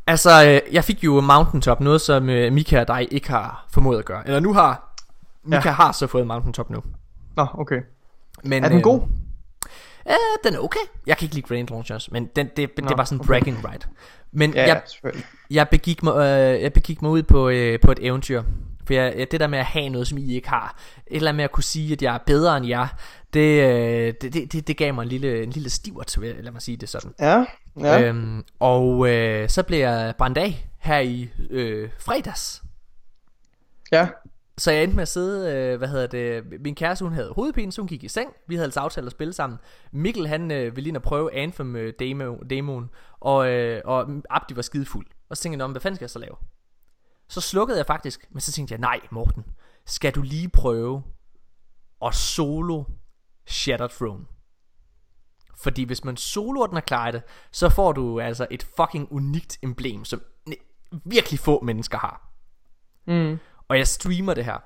Altså, øh, jeg fik jo Mountaintop, noget som øh, Mika og dig ikke har formået at gøre. Eller nu har, Mika ja. Har så fået Mountaintop nu. Nå, okay. Men, Er den øh, god? Øh, den er okay. Jeg kan ikke lide Grand Launchers, men den, det, det Nå, var sådan en okay. bragging right. Men Ja, jeg, jeg, begik mig, øh, jeg begik mig ud på, øh, på et eventyr. For jeg, det der med at have noget, som I ikke har, et eller andet med at kunne sige, at jeg er bedre end jer, det, øh, det, det, det, det gav mig en lille, en lille stivert, lad mig sige det sådan. Ja, ja. Øhm, og øh, så blev jeg brændt af her i øh, fredags. ja. Så jeg endte med at sidde, øh, hvad hedder det, min kæreste hun havde hovedpine, så hun gik i seng. Vi havde altså aftalt at spille sammen. Mikkel han øh, ville ind og prøve Anthem øh, demo, demoen, og, øh, og Abdi var skide fuld. Og så tænkte jeg, "Nå, men hvad fanden skal jeg så lave? Så slukkede jeg faktisk, men så tænkte jeg, nej Morten, skal du lige prøve at solo Shattered Throne? Fordi hvis man soloer den og klarer det, så får du altså et fucking unikt emblem, som virkelig få mennesker har. Mm. Og jeg streamer det her.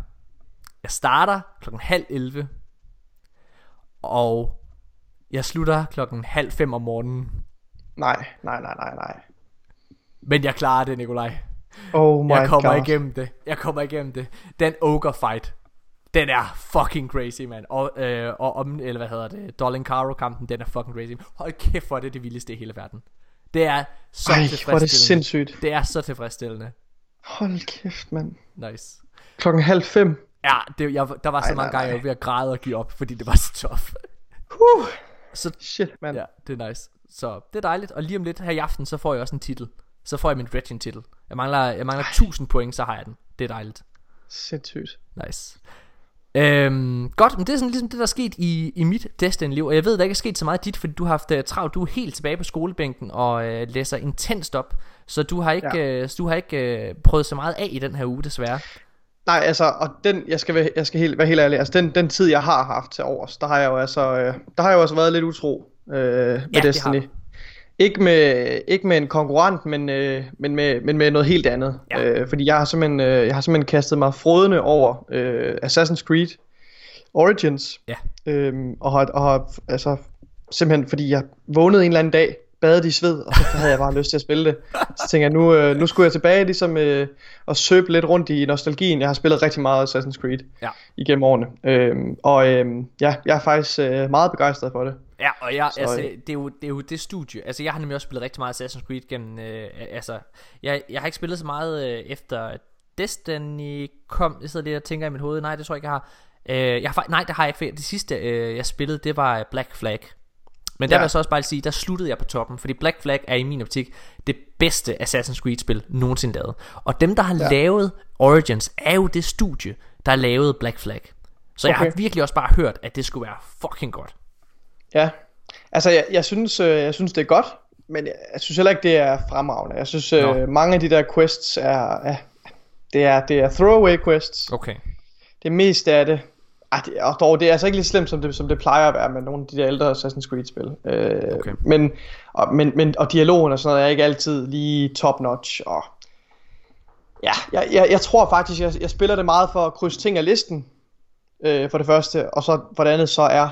Jeg starter klokken halv 11. Og jeg slutter klokken halv 5 om morgenen. Nej, nej, nej, nej, nej. Men jeg klarer det, Nikolaj. Oh my Jeg kommer god. igennem det. Jeg kommer igennem det. Den ogre fight. Den er fucking crazy, man. Og, øh, og om, eller hvad hedder det, Dolin Caro kampen, den er fucking crazy. Hold kæft, hvor er det det vildeste i hele verden. Det er så Ej, hvor er det tilfredsstillende. sindssygt. det er så tilfredsstillende. Hold kæft, mand. Nice. Klokken halv fem. Ja, det, jeg, der var så Ej, mange nej, gange, jeg var ved at græde og give op, fordi det var så tough. Huh. Så Shit, mand. Ja, det er nice. Så det er dejligt. Og lige om lidt her i aften, så får jeg også en titel. Så får jeg min Gretchen titel. Jeg mangler, jeg mangler 1000 point, så har jeg den. Det er dejligt. Sindssygt. Nice. Øhm, godt, men det er sådan ligesom det, der er sket i, i mit Destiny-liv, og jeg ved, der ikke er sket så meget dit, fordi du har haft uh, travlt, du er helt tilbage på skolebænken og uh, læser intenst op, så du har ikke, ja. uh, du har ikke uh, prøvet så meget af i den her uge, desværre. Nej, altså, og den, jeg skal, være, jeg skal helt, være helt ærlig, altså den, den tid, jeg har haft til overs, der har jeg jo altså, øh, der har jeg jo også været lidt utro øh, med ja, Destiny. Ikke med, ikke med en konkurrent, men, øh, men, med, men med noget helt andet. Ja. Øh, fordi jeg har, simpelthen, øh, jeg har simpelthen kastet mig frodende over øh, Assassin's Creed Origins. Ja. Øh, og har, og har altså, simpelthen fordi jeg vågnede en eller anden dag, badet i sved, og så havde jeg bare lyst til at spille det. Så tænkte jeg, nu, øh, nu skulle jeg tilbage ligesom øh, og søbe lidt rundt i nostalgien. Jeg har spillet rigtig meget Assassin's Creed ja. igennem årene. Øh, og øh, ja, jeg er faktisk øh, meget begejstret for det. Ja, og jeg, så, altså, det, er jo, det er jo det studie. Altså, jeg har nemlig også spillet rigtig meget Assassin's Creed gennem... Øh, altså, jeg, jeg har ikke spillet så meget øh, efter Destiny kom. Jeg sidder lige og tænker i mit hoved. Nej, det tror jeg ikke, jeg har. Øh, jeg har nej, det har jeg ikke. Det sidste, øh, jeg spillede, det var Black Flag. Men der ja. vil jeg så også bare sige, der sluttede jeg på toppen, fordi Black Flag er i min optik det bedste Assassin's Creed spil nogensinde lavet. Og dem der har ja. lavet Origins er jo det studie, der har lavet Black Flag. Så okay. jeg har virkelig også bare hørt, at det skulle være fucking godt. Ja, altså jeg, jeg, synes, øh, jeg synes det er godt, men jeg, jeg synes heller ikke det er fremragende. Jeg synes øh, mange af de der quests er, er det er det er throwaway quests. Okay. Det meste af det ej, det, og dog, det er altså ikke lige slemt, som det, som det plejer at være med nogle af de der ældre Assassin's Creed-spil. Øh, okay. men, og, men, men, og dialogen og sådan noget er ikke altid lige top-notch. Og, ja, jeg, jeg, jeg tror faktisk, jeg, jeg spiller det meget for at krydse ting af listen, øh, for det første. Og så for det andet, så er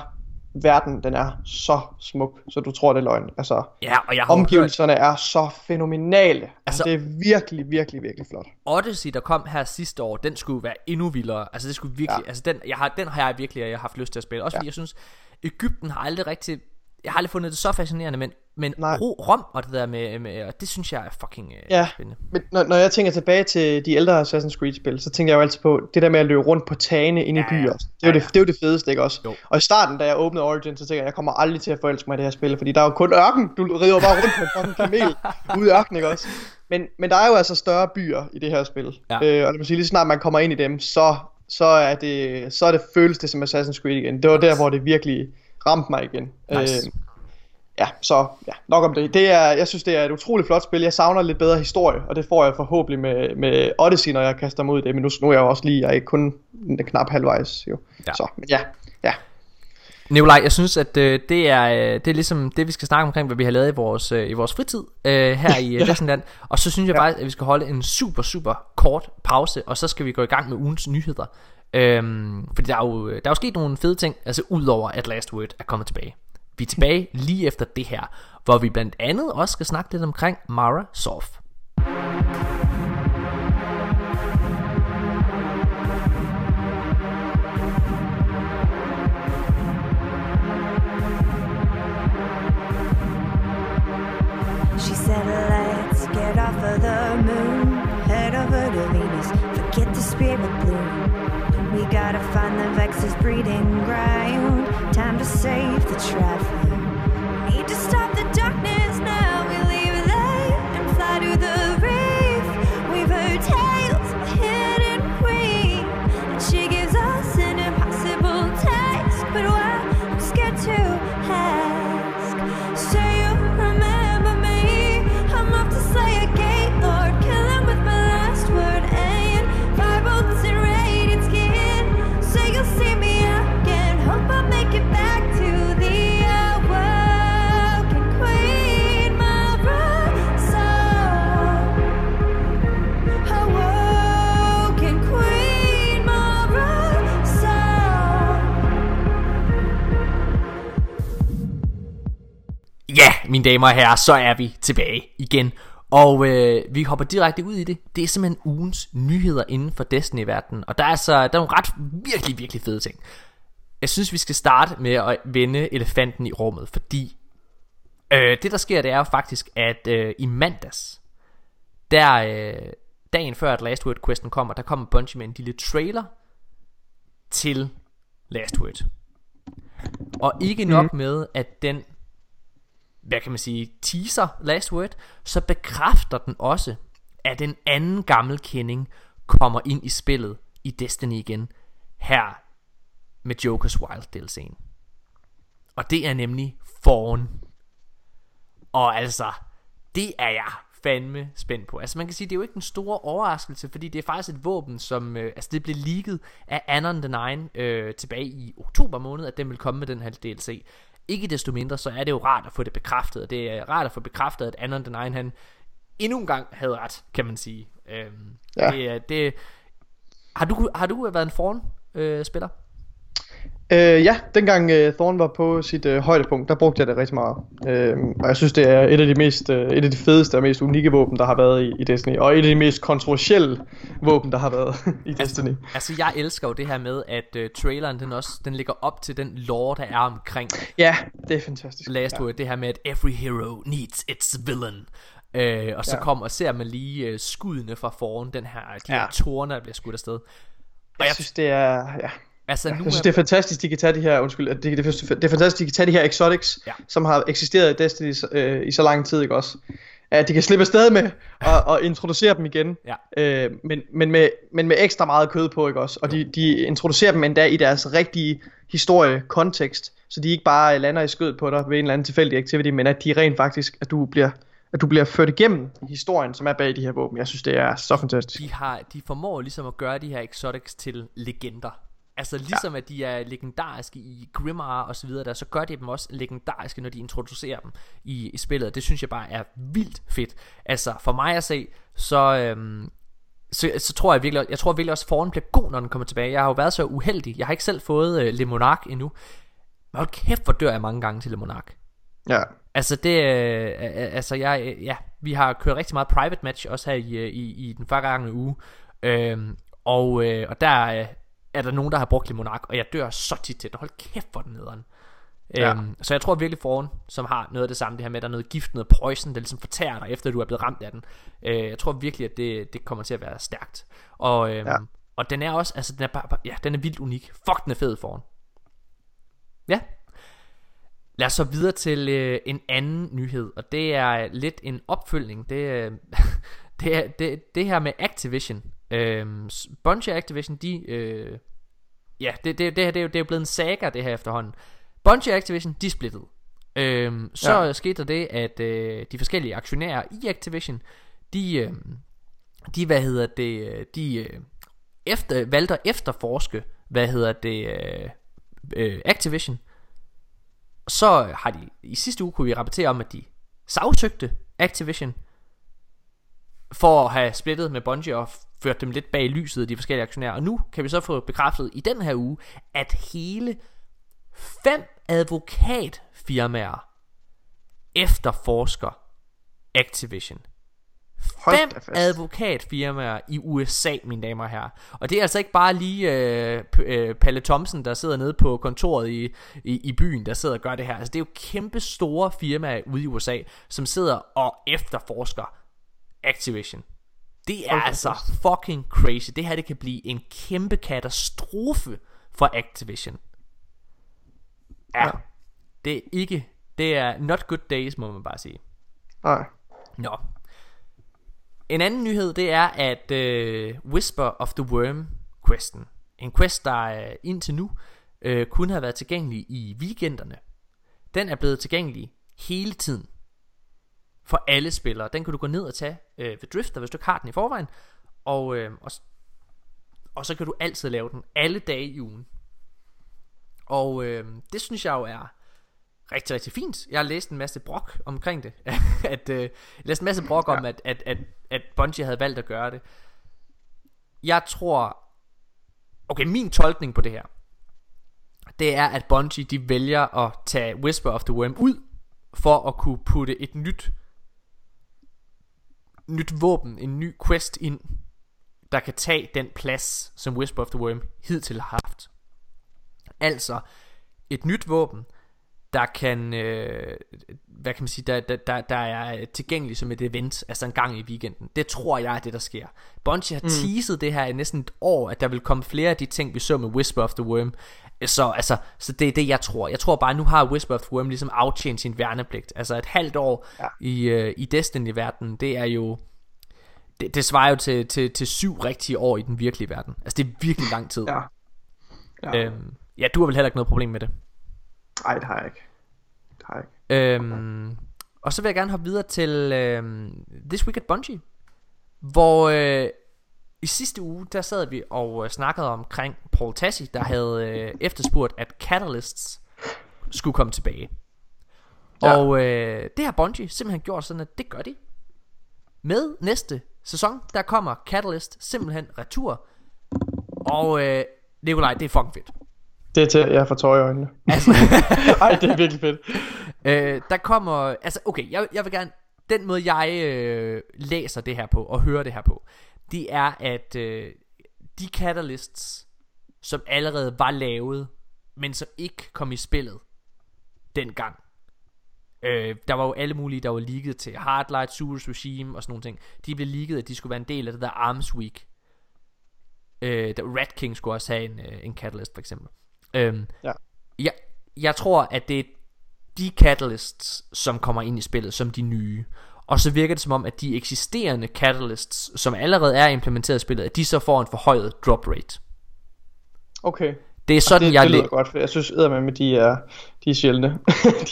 verden, den er så smuk, så du tror, det er løgn. Altså, ja, og jeg har omgivelserne hørt... er så fænomenale. Altså, altså, det er virkelig, virkelig, virkelig flot. Odyssey, der kom her sidste år, den skulle være endnu vildere. Altså, det skulle virkelig, ja. altså, den, jeg har, den har jeg virkelig jeg har haft lyst til at spille. Også ja. fordi jeg synes, Ægypten har aldrig rigtig jeg har aldrig fundet det så fascinerende, men, men Rom og det der med, med og det synes jeg er fucking øh, ja, spændende. Men når, når jeg tænker tilbage til de ældre Assassin's Creed spil, så tænker jeg jo altid på det der med at løbe rundt på tagene inde ja, i byer. Det er, ja, jo det, det er jo det fedeste, ikke også? Jo. Og i starten, da jeg åbnede Origin, så tænker jeg, jeg kommer aldrig til at forelske mig i det her spil, fordi der er jo kun ørken. Du rider bare rundt på en kamel ude i ørken, ikke også? Men, men der er jo altså større byer i det her spil. Ja. Øh, og det vil sige, lige snart man kommer ind i dem, så, så er det, så er det føles det som Assassin's Creed igen. Det var der, hvor det virkelig ramte mig igen. Nice. Øh, ja, så ja, nok om det. det er, jeg synes, det er et utroligt flot spil. Jeg savner lidt bedre historie, og det får jeg forhåbentlig med, med Odyssey, når jeg kaster mig ud i det. Men nu, nu er jeg også lige, jeg er ikke kun knap halvvejs. Jo. Ja. Så, men ja, ja. Nikolaj, jeg synes, at øh, det, er, øh, det er ligesom det, vi skal snakke omkring, hvad vi har lavet i vores, øh, i vores fritid øh, her i øh, ja. Og så synes jeg ja. faktisk, at vi skal holde en super, super kort pause, og så skal vi gå i gang med ugens nyheder. Øhm, fordi der er, jo, der er jo sket nogle fede ting, altså udover at Last Word er kommet tilbage. Vi er tilbage lige efter det her, hvor vi blandt andet også skal snakke lidt omkring Mara Sof. She said, let's get off of the moon, head over to Venus, forget the spirit bloom. We gotta find the Vex's breeding ground. Time to save the Ja, mine damer og herrer, så er vi tilbage igen. Og øh, vi hopper direkte ud i det. Det er simpelthen ugens nyheder inden for Destiny-verdenen. Og der er, altså, der er nogle ret virkelig, virkelig fede ting. Jeg synes, vi skal starte med at vende elefanten i rummet, fordi øh, det der sker, det er jo faktisk, at øh, i mandags, der øh, dagen før at Last Word Questen kommer, der kommer Bungie med en lille trailer til Last Word. Og ikke nok mm. med, at den hvad kan man sige, teaser Last Word, så bekræfter den også, at en anden gammel kending kommer ind i spillet i Destiny igen, her med Joker's Wild DLC'en. Og det er nemlig Fawn. Og altså, det er jeg fandme spændt på. Altså man kan sige, det er jo ikke en stor overraskelse, fordi det er faktisk et våben, som, øh, altså det blev leaget af Anon the Nine øh, tilbage i oktober måned, at den vil komme med den her DLC. Ikke desto mindre, så er det jo rart at få det bekræftet, og det er rart at få bekræftet, at Anon the Nine, han endnu en gang havde ret, kan man sige. Øhm, ja. det, det, har, du, har du været en foran øh, spiller? Øh, ja, dengang øh, Thorn var på sit øh, højdepunkt, der brugte jeg det rigtig meget. Øh, og jeg synes, det er et af de mest, øh, et af de fedeste og mest unikke våben, der har været i, i Destiny. Og et af de mest kontroversielle våben, der har været i altså, Destiny. Altså, jeg elsker jo det her med, at øh, traileren, den også, den ligger op til den lore, der er omkring. Ja, det er fantastisk. Last ja. det her med, at every hero needs its villain. Øh, og så ja. kommer og ser man lige øh, skuddene fra foran den her, de ja. her tårne, der bliver skudt afsted. Og jeg, jeg synes, det er... Ja. Altså, nu jeg synes, er... det er fantastisk, de kan tage de her, undskyld, det, det, det er fantastisk, de kan tage de her exotics, ja. som har eksisteret i Destiny øh, i så lang tid, ikke også? At de kan slippe afsted med og, og introducere dem igen, ja. øh, men, men, med, men med ekstra meget kød på, ikke også? Og de, de introducerer dem endda i deres rigtige historie, kontekst, så de ikke bare lander i skødet på dig ved en eller anden tilfældig activity, men at de rent faktisk, at du bliver at du bliver ført igennem historien, som er bag de her våben. Jeg synes, det er så fantastisk. De, har, de formår ligesom at gøre de her exotics til legender. Altså ligesom ja. at de er legendariske i Grimmar og så videre der, så gør de dem også legendariske, når de introducerer dem i, i spillet. Det synes jeg bare er vildt fedt. Altså for mig at se, så, øhm, så, så tror jeg virkelig, jeg tror virkelig også, at foran bliver god, når den kommer tilbage. Jeg har jo været så uheldig. Jeg har ikke selv fået øh, Le Monarch endnu. Men hold kæft, hvor dør jeg mange gange til Le Monarch. Ja. Altså det, øh, altså jeg, ja, vi har kørt rigtig meget private match også her i, øh, i, i den forgangne uge. Øhm, og, øh, og der, er der nogen, der har brugt Limonark, og jeg dør så tit til det. Hold kæft for den nederen. Ja. Øhm, så jeg tror virkelig foran, som har noget af det samme, det her med, at der er noget gift, noget poison, der ligesom fortærer dig, efter du er blevet ramt af den. Øh, jeg tror virkelig, at det, det kommer til at være stærkt. Og, øhm, ja. og den er også, altså den er bare, ja, den er vildt unik. Fuck, den er fed foran. Ja. Lad os så videre til øh, en anden nyhed, og det er lidt en opfølgning. Det, øh, det, er, det, det her med Activision. Øhm, Bungie Activision, de... Øh, ja, det, det, det, her, det, er jo, det er jo blevet en saga, det her efterhånden. Bungie Activision, de splittede. Øhm, så ja. skete der det, at øh, de forskellige aktionærer i Activision, de, øh, de hvad hedder det, de øh, efter, valgte at efterforske, hvad hedder det, øh, øh, Activision. Så har de, i sidste uge kunne vi rapportere om, at de sagsøgte Activision, for at have splittet med Bungie og ført dem lidt bag lyset, de forskellige aktionærer. Og nu kan vi så få bekræftet i den her uge, at hele fem advokatfirmaer efterforsker Activision. Fem advokatfirmaer i USA, mine damer og herrer. Og det er altså ikke bare lige øh, øh, Palle Thompson, der sidder nede på kontoret i, i, i byen, der sidder og gør det her. Altså det er jo kæmpe store firmaer ude i USA, som sidder og efterforsker Activision. Det er okay. altså fucking crazy. Det her det kan blive en kæmpe katastrofe for Activision. Ja. ja. Det er ikke det er not good days, må man bare sige. Nej. Nå. En anden nyhed, det er, at uh, Whisper of the Worm questen, en quest, der uh, indtil nu uh, kun har været tilgængelig i weekenderne, den er blevet tilgængelig hele tiden for alle spillere. Den kan du gå ned og tage øh, ved Drifter, hvis du ikke har den i forvejen. Og, øh, og, og så kan du altid lave den alle dage i ugen. Og øh, det synes jeg jo er rigtig, rigtig fint. Jeg har læst en masse brok omkring det. at, øh, jeg læste en masse brok om, at, at, at, at Bungie havde valgt at gøre det. Jeg tror... Okay, min tolkning på det her, det er, at Bungie de vælger at tage Whisper of the Worm ud, for at kunne putte et nyt nyt våben, en ny quest ind, der kan tage den plads, som Whisper of the Worm hidtil har haft. Altså et nyt våben, der kan, øh, hvad kan man sige, der, der, der, der er tilgængelig som et event, altså en gang i weekenden. Det tror jeg er det, der sker. Bungie har mm. teaset det her i næsten et år, at der vil komme flere af de ting, vi så med Whisper of the Worm. Så, altså, så det er det, jeg tror. Jeg tror bare, nu har Whisper of Worm ligesom aftjent sin værnepligt. Altså et halvt år ja. i, uh, i Destiny-verdenen, det er jo... Det, det svarer jo til, til, til syv rigtige år i den virkelige verden. Altså det er virkelig lang tid. Ja. ja. Øhm, Ja, du har vel heller ikke noget problem med det. Nej, det har jeg ikke. Det har jeg ikke. Øhm, og så vil jeg gerne hoppe videre til øhm, This Week at Bungie. Hvor øh, i sidste uge, der sad vi og øh, snakkede omkring Paul Tassi, der havde øh, efterspurgt, at Catalysts skulle komme tilbage. Ja. Og øh, det har Bungie simpelthen gjort sådan, at det gør de. Med næste sæson, der kommer Catalyst simpelthen retur. Og øh, Nikolaj, det er fucking fedt. Det er til, jeg får tøj i øjnene. Altså, Ej, det er virkelig fedt. øh, der kommer, altså okay, jeg, jeg vil gerne, den måde jeg øh, læser det her på, og hører det her på, det er, at øh, de catalysts, som allerede var lavet, men som ikke kom i spillet dengang. Øh, der var jo alle mulige, der var leaget til Hardlight, Surus Regime og sådan nogle ting. De blev leaget, at de skulle være en del af det der Arms Week. Øh, der Red King skulle også have en, øh, en catalyst for eksempel. Øh, Ja. jeg, jeg tror, at det er de catalysts, som kommer ind i spillet, som de nye. Og så virker det som om, at de eksisterende catalysts, som allerede er implementeret i spillet, at de så får en forhøjet drop rate. Okay. Det er sådan, det, jeg det lyder godt, for jeg synes med de er, de er sjældne.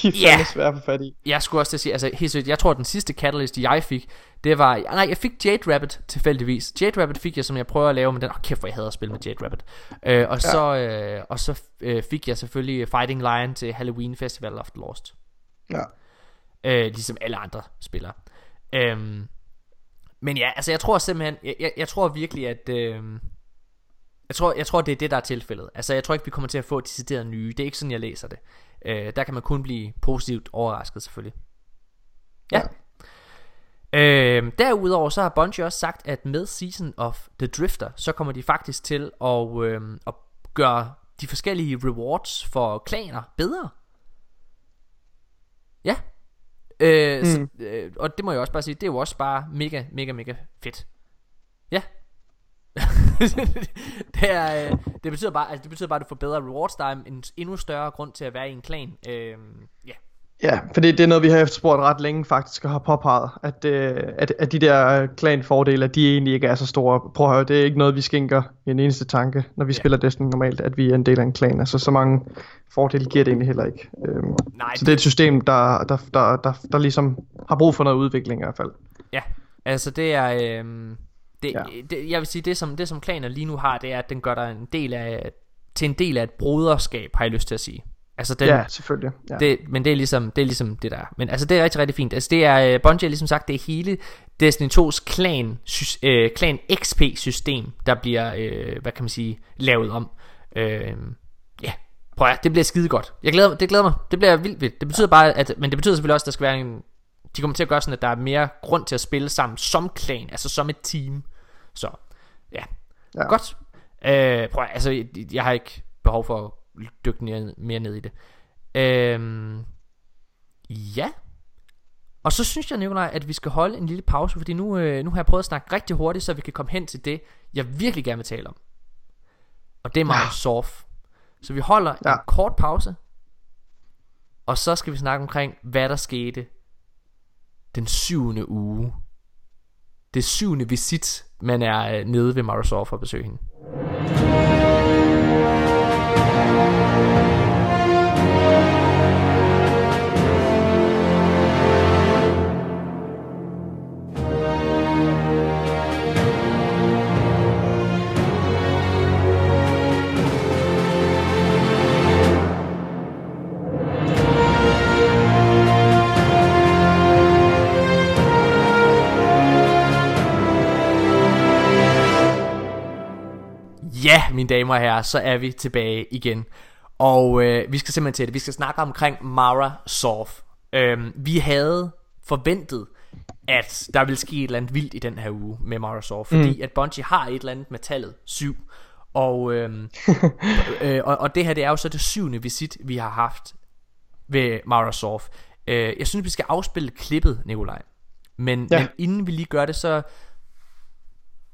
de er fandme svære at få fat i. Jeg skulle også til at sige, altså helt seriøst, jeg tror, at den sidste catalyst, jeg fik, det var, nej, jeg fik Jade Rabbit tilfældigvis. Jade Rabbit fik jeg, som jeg prøver at lave, men den, åh oh, kæft, hvor jeg hader at spille med Jade Rabbit. Øh, og, ja. så, øh, og så øh, fik jeg selvfølgelig Fighting Lion til Halloween Festival of the Lost. Ja. Øh, ligesom alle andre spillere. Øhm, men ja, altså jeg tror simpelthen, jeg, jeg, jeg tror virkelig, at... Øh, jeg tror, jeg tror, det er det, der er tilfældet. Altså, jeg tror ikke, vi kommer til at få decideret nye. Det er ikke sådan, jeg læser det. Øh, der kan man kun blive positivt overrasket, selvfølgelig. Ja. ja. Øh, derudover så har Bungie også sagt, at med Season of the Drifter, så kommer de faktisk til at, øh, at gøre de forskellige rewards for klaner bedre. Ja. Øh, mm. så, øh, og det må jeg også bare sige, det er jo også bare mega, mega, mega fedt. Ja. det, er, øh, det betyder bare, altså det betyder bare, at du får bedre rewards. Der er en endnu større grund til at være i en klan. Øh, ja. Ja, for det, det er noget, vi har efterspurgt ret længe faktisk og har påpeget, at, øh, at, at de der klanfordele, at de egentlig ikke er så store. Prøv at høre, det er ikke noget, vi skænker en eneste tanke, når vi ja. spiller Destiny normalt, at vi er en del af en klan. Altså så mange fordele giver det egentlig heller ikke. Øhm, Nej, så det er et system, der, der, der, der, der ligesom har brug for noget udvikling i hvert fald. Ja, altså det er... Øh, det, Ja. ja. det, jeg vil sige, det som, det som klaner lige nu har, det er, at den gør dig en del af, til en del af et broderskab, har jeg lyst til at sige. Altså den, Ja, selvfølgelig. Ja. det, men det er, ligesom, det er ligesom det der er. Men altså det er rigtig, rigtig fint. Altså det er, uh, Bungie har ligesom sagt, det er hele Destiny 2's klan, sys, øh, klan XP system, der bliver, øh, hvad kan man sige, lavet om. Øh, ja, prøv at, det bliver skide godt. Jeg glæder, det glæder mig. Det bliver vildt vildt. Det betyder bare, at, men det betyder selvfølgelig også, at der skal være en, de kommer til at gøre sådan, at der er mere grund til at spille sammen som klan, altså som et team. Så, ja. Ja. ja. Godt. Øh, prøv at, altså, jeg, jeg har ikke behov for dykke ned, mere ned i det. Øhm, ja. Og så synes jeg, Nikolaj, at vi skal holde en lille pause, fordi nu, øh, nu har jeg prøvet at snakke rigtig hurtigt, så vi kan komme hen til det, jeg virkelig gerne vil tale om. Og det er Microsoft. Så vi holder ja. Ja. en kort pause, og så skal vi snakke omkring, hvad der skete den syvende uge. Det syvende visit, man er øh, nede ved Microsoft for at besøge hende. Mine damer og herrer, så er vi tilbage igen. Og øh, vi skal simpelthen til det. Vi skal snakke omkring Mara Soft. Øhm, vi havde forventet, at der ville ske et eller andet vildt i den her uge med Mara Soft. Fordi mm. at Bungie har et eller andet med tallet 7. Og, øhm, øh, og, og det her det er jo så det syvende visit, vi har haft ved Mara Soft. Øh, jeg synes, vi skal afspille klippet, Nikolaj. Men, Ja. men inden vi lige gør det, så,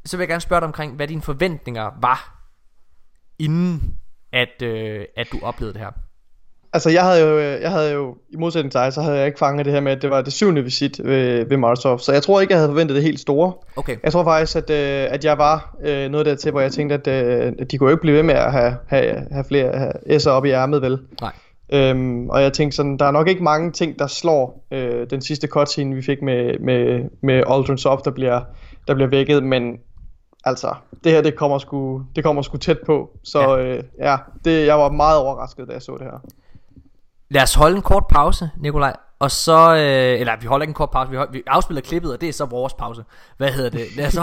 så vil jeg gerne spørge dig omkring, hvad dine forventninger var, inden at, øh, at du oplevede det her. Altså jeg havde jo, jeg havde jo, i modsætning til dig, så havde jeg ikke fanget det her med, at det var det syvende visit ved, ved Microsoft. Så jeg tror ikke, jeg havde forventet det helt store. Okay. Jeg tror faktisk, at, øh, at jeg var øh, noget der til, hvor jeg tænkte, at, øh, at de kunne jo ikke blive ved med at have, have, have flere have S'er op i ærmet, vel? Nej. Øhm, og jeg tænkte sådan, der er nok ikke mange ting, der slår øh, den sidste cutscene, vi fik med, med, med Aldrin Soft, der bliver, der bliver vækket, men altså, det her, det kommer sgu, det kommer sgu tæt på. Så Ja. ja, øh, ja det, jeg var meget overrasket, da jeg så det her. Lad os holde en kort pause, Nikolaj. Og så, øh, eller vi holder ikke en kort pause, vi, hold, vi afspiller klippet, og det er så vores pause. Hvad hedder det? Lad os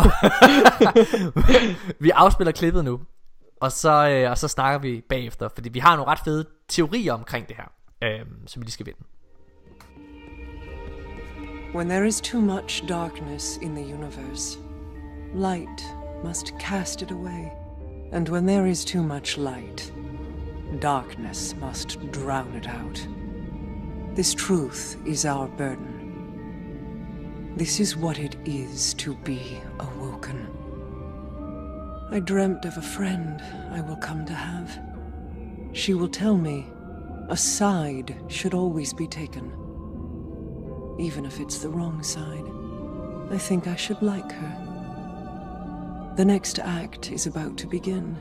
vi afspiller klippet nu, og så, øh, og så snakker vi bagefter, fordi vi har nogle ret fede teorier omkring det her, øh, som vi lige skal vende. When there is too much darkness in the universe, light must cast it away. And when there is too much light, darkness must drown it out. This truth is our burden. This is what it is to be awoken. I dreamt of a friend I will come to have. She will tell me a side should always be taken even if it's the wrong side. I think I should like her. The next act is about to begin,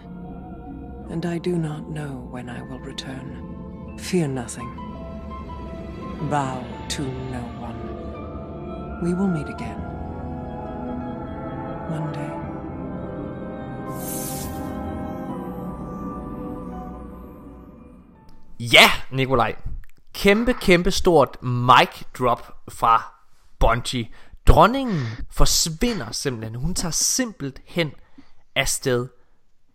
and I do not know when I will return. Fear nothing. Bow to no one. We will meet again. One day. Ja, Nikolaj. Kæmpe, kæmpe stort mic drop fra Bungie. Dronningen forsvinder simpelthen. Hun tager simpelthen afsted.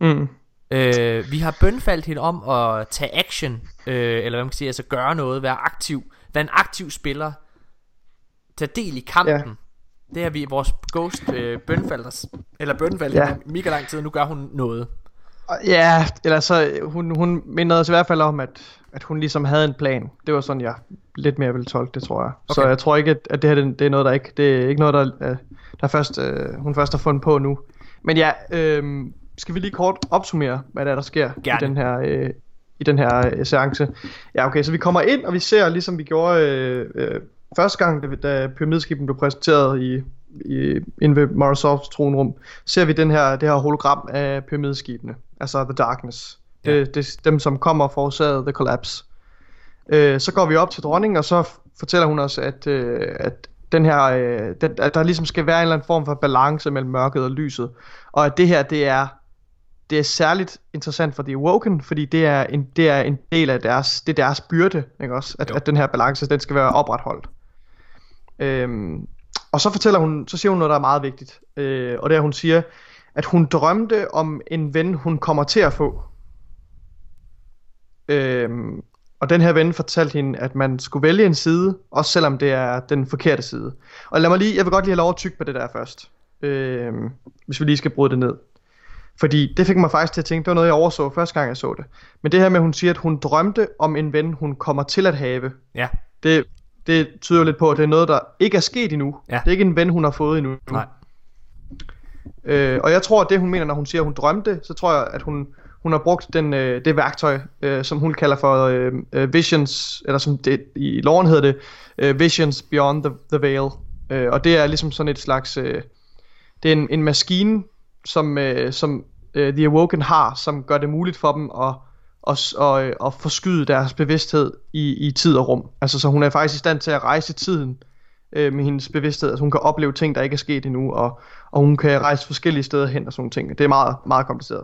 Mm. Øh, vi har bønfaldt hende om at tage action, øh, eller hvad man kan sige, altså gøre noget, være aktiv, være en aktiv spiller, tage del i kampen. Ja. Det har vi vores ghost øh, bønfaldt os, eller bønfaldt Ja. ja. mega lang tid, nu gør hun noget. Ja, eller så, hun, hun mindede os i hvert fald om, at, at hun ligesom havde en plan. Det var sådan, jeg lidt mere ville tolke det, tror jeg. Okay. Så jeg tror ikke, at, at det her det, det er noget, der ikke, det er ikke noget, der, øh, der først, øh, hun først har fundet på nu. Men ja, øh, skal vi lige kort opsummere, hvad der er, der sker Gerne. i den her, øh, i den her øh, seance. Ja, okay, så vi kommer ind, og vi ser, ligesom vi gjorde øh, øh, første gang, da, da pyramideskibet blev præsenteret i, i, inde ved Morosovs tronrum, ser vi den her, det her hologram af pyramideskibene, altså The Darkness. Ja. Det, det, dem, som kommer forårsaget The Collapse. Øh, så går vi op til dronningen, og så fortæller hun os, at, øh, at den her, øh, den, at der ligesom skal være en eller anden form for balance mellem mørket og lyset. Og at det her, det er, det er særligt interessant for The Awoken, fordi det er en, det er en del af deres, det er deres byrde, ikke også? At, Jo. at den her balance, den skal være opretholdt. Øhm, og så fortæller hun, så siger hun noget, der er meget vigtigt. Øh, og det er, hun siger, at hun drømte om en ven, hun kommer til at få. Øhm, og den her ven fortalte hende, at man skulle vælge en side, også selvom det er den forkerte side. Og lad mig lige, jeg vil godt lige have lov at tykke på det der først. Øhm, hvis vi lige skal bryde det ned. Fordi det fik mig faktisk til at tænke, det var noget jeg overså første gang jeg så det. Men det her med, at hun siger, at hun drømte om en ven, hun kommer til at have. Ja, Det, det tyder jo lidt på, at det er noget, der ikke er sket endnu. Ja. Det er ikke en ven, hun har fået endnu. nej. Øh, og jeg tror, at det hun mener, når hun siger, at hun drømte, så tror jeg, at hun, hun har brugt den, øh, det værktøj, øh, som hun kalder for øh, øh, Visions, eller som det, i loven hedder det, øh, Visions Beyond the, the Veil. Øh, og det er ligesom sådan et slags, øh, det er en, en maskine, som, øh, som øh, The Awoken har, som gør det muligt for dem at, at, og, at forskyde deres bevidsthed i, i tid og rum. Altså så hun er faktisk i stand til at rejse tiden øh, med hendes bevidsthed. Altså hun kan opleve ting, der ikke er sket endnu, og, og hun kan rejse forskellige steder hen og sådan ting. Det er meget, meget kompliceret.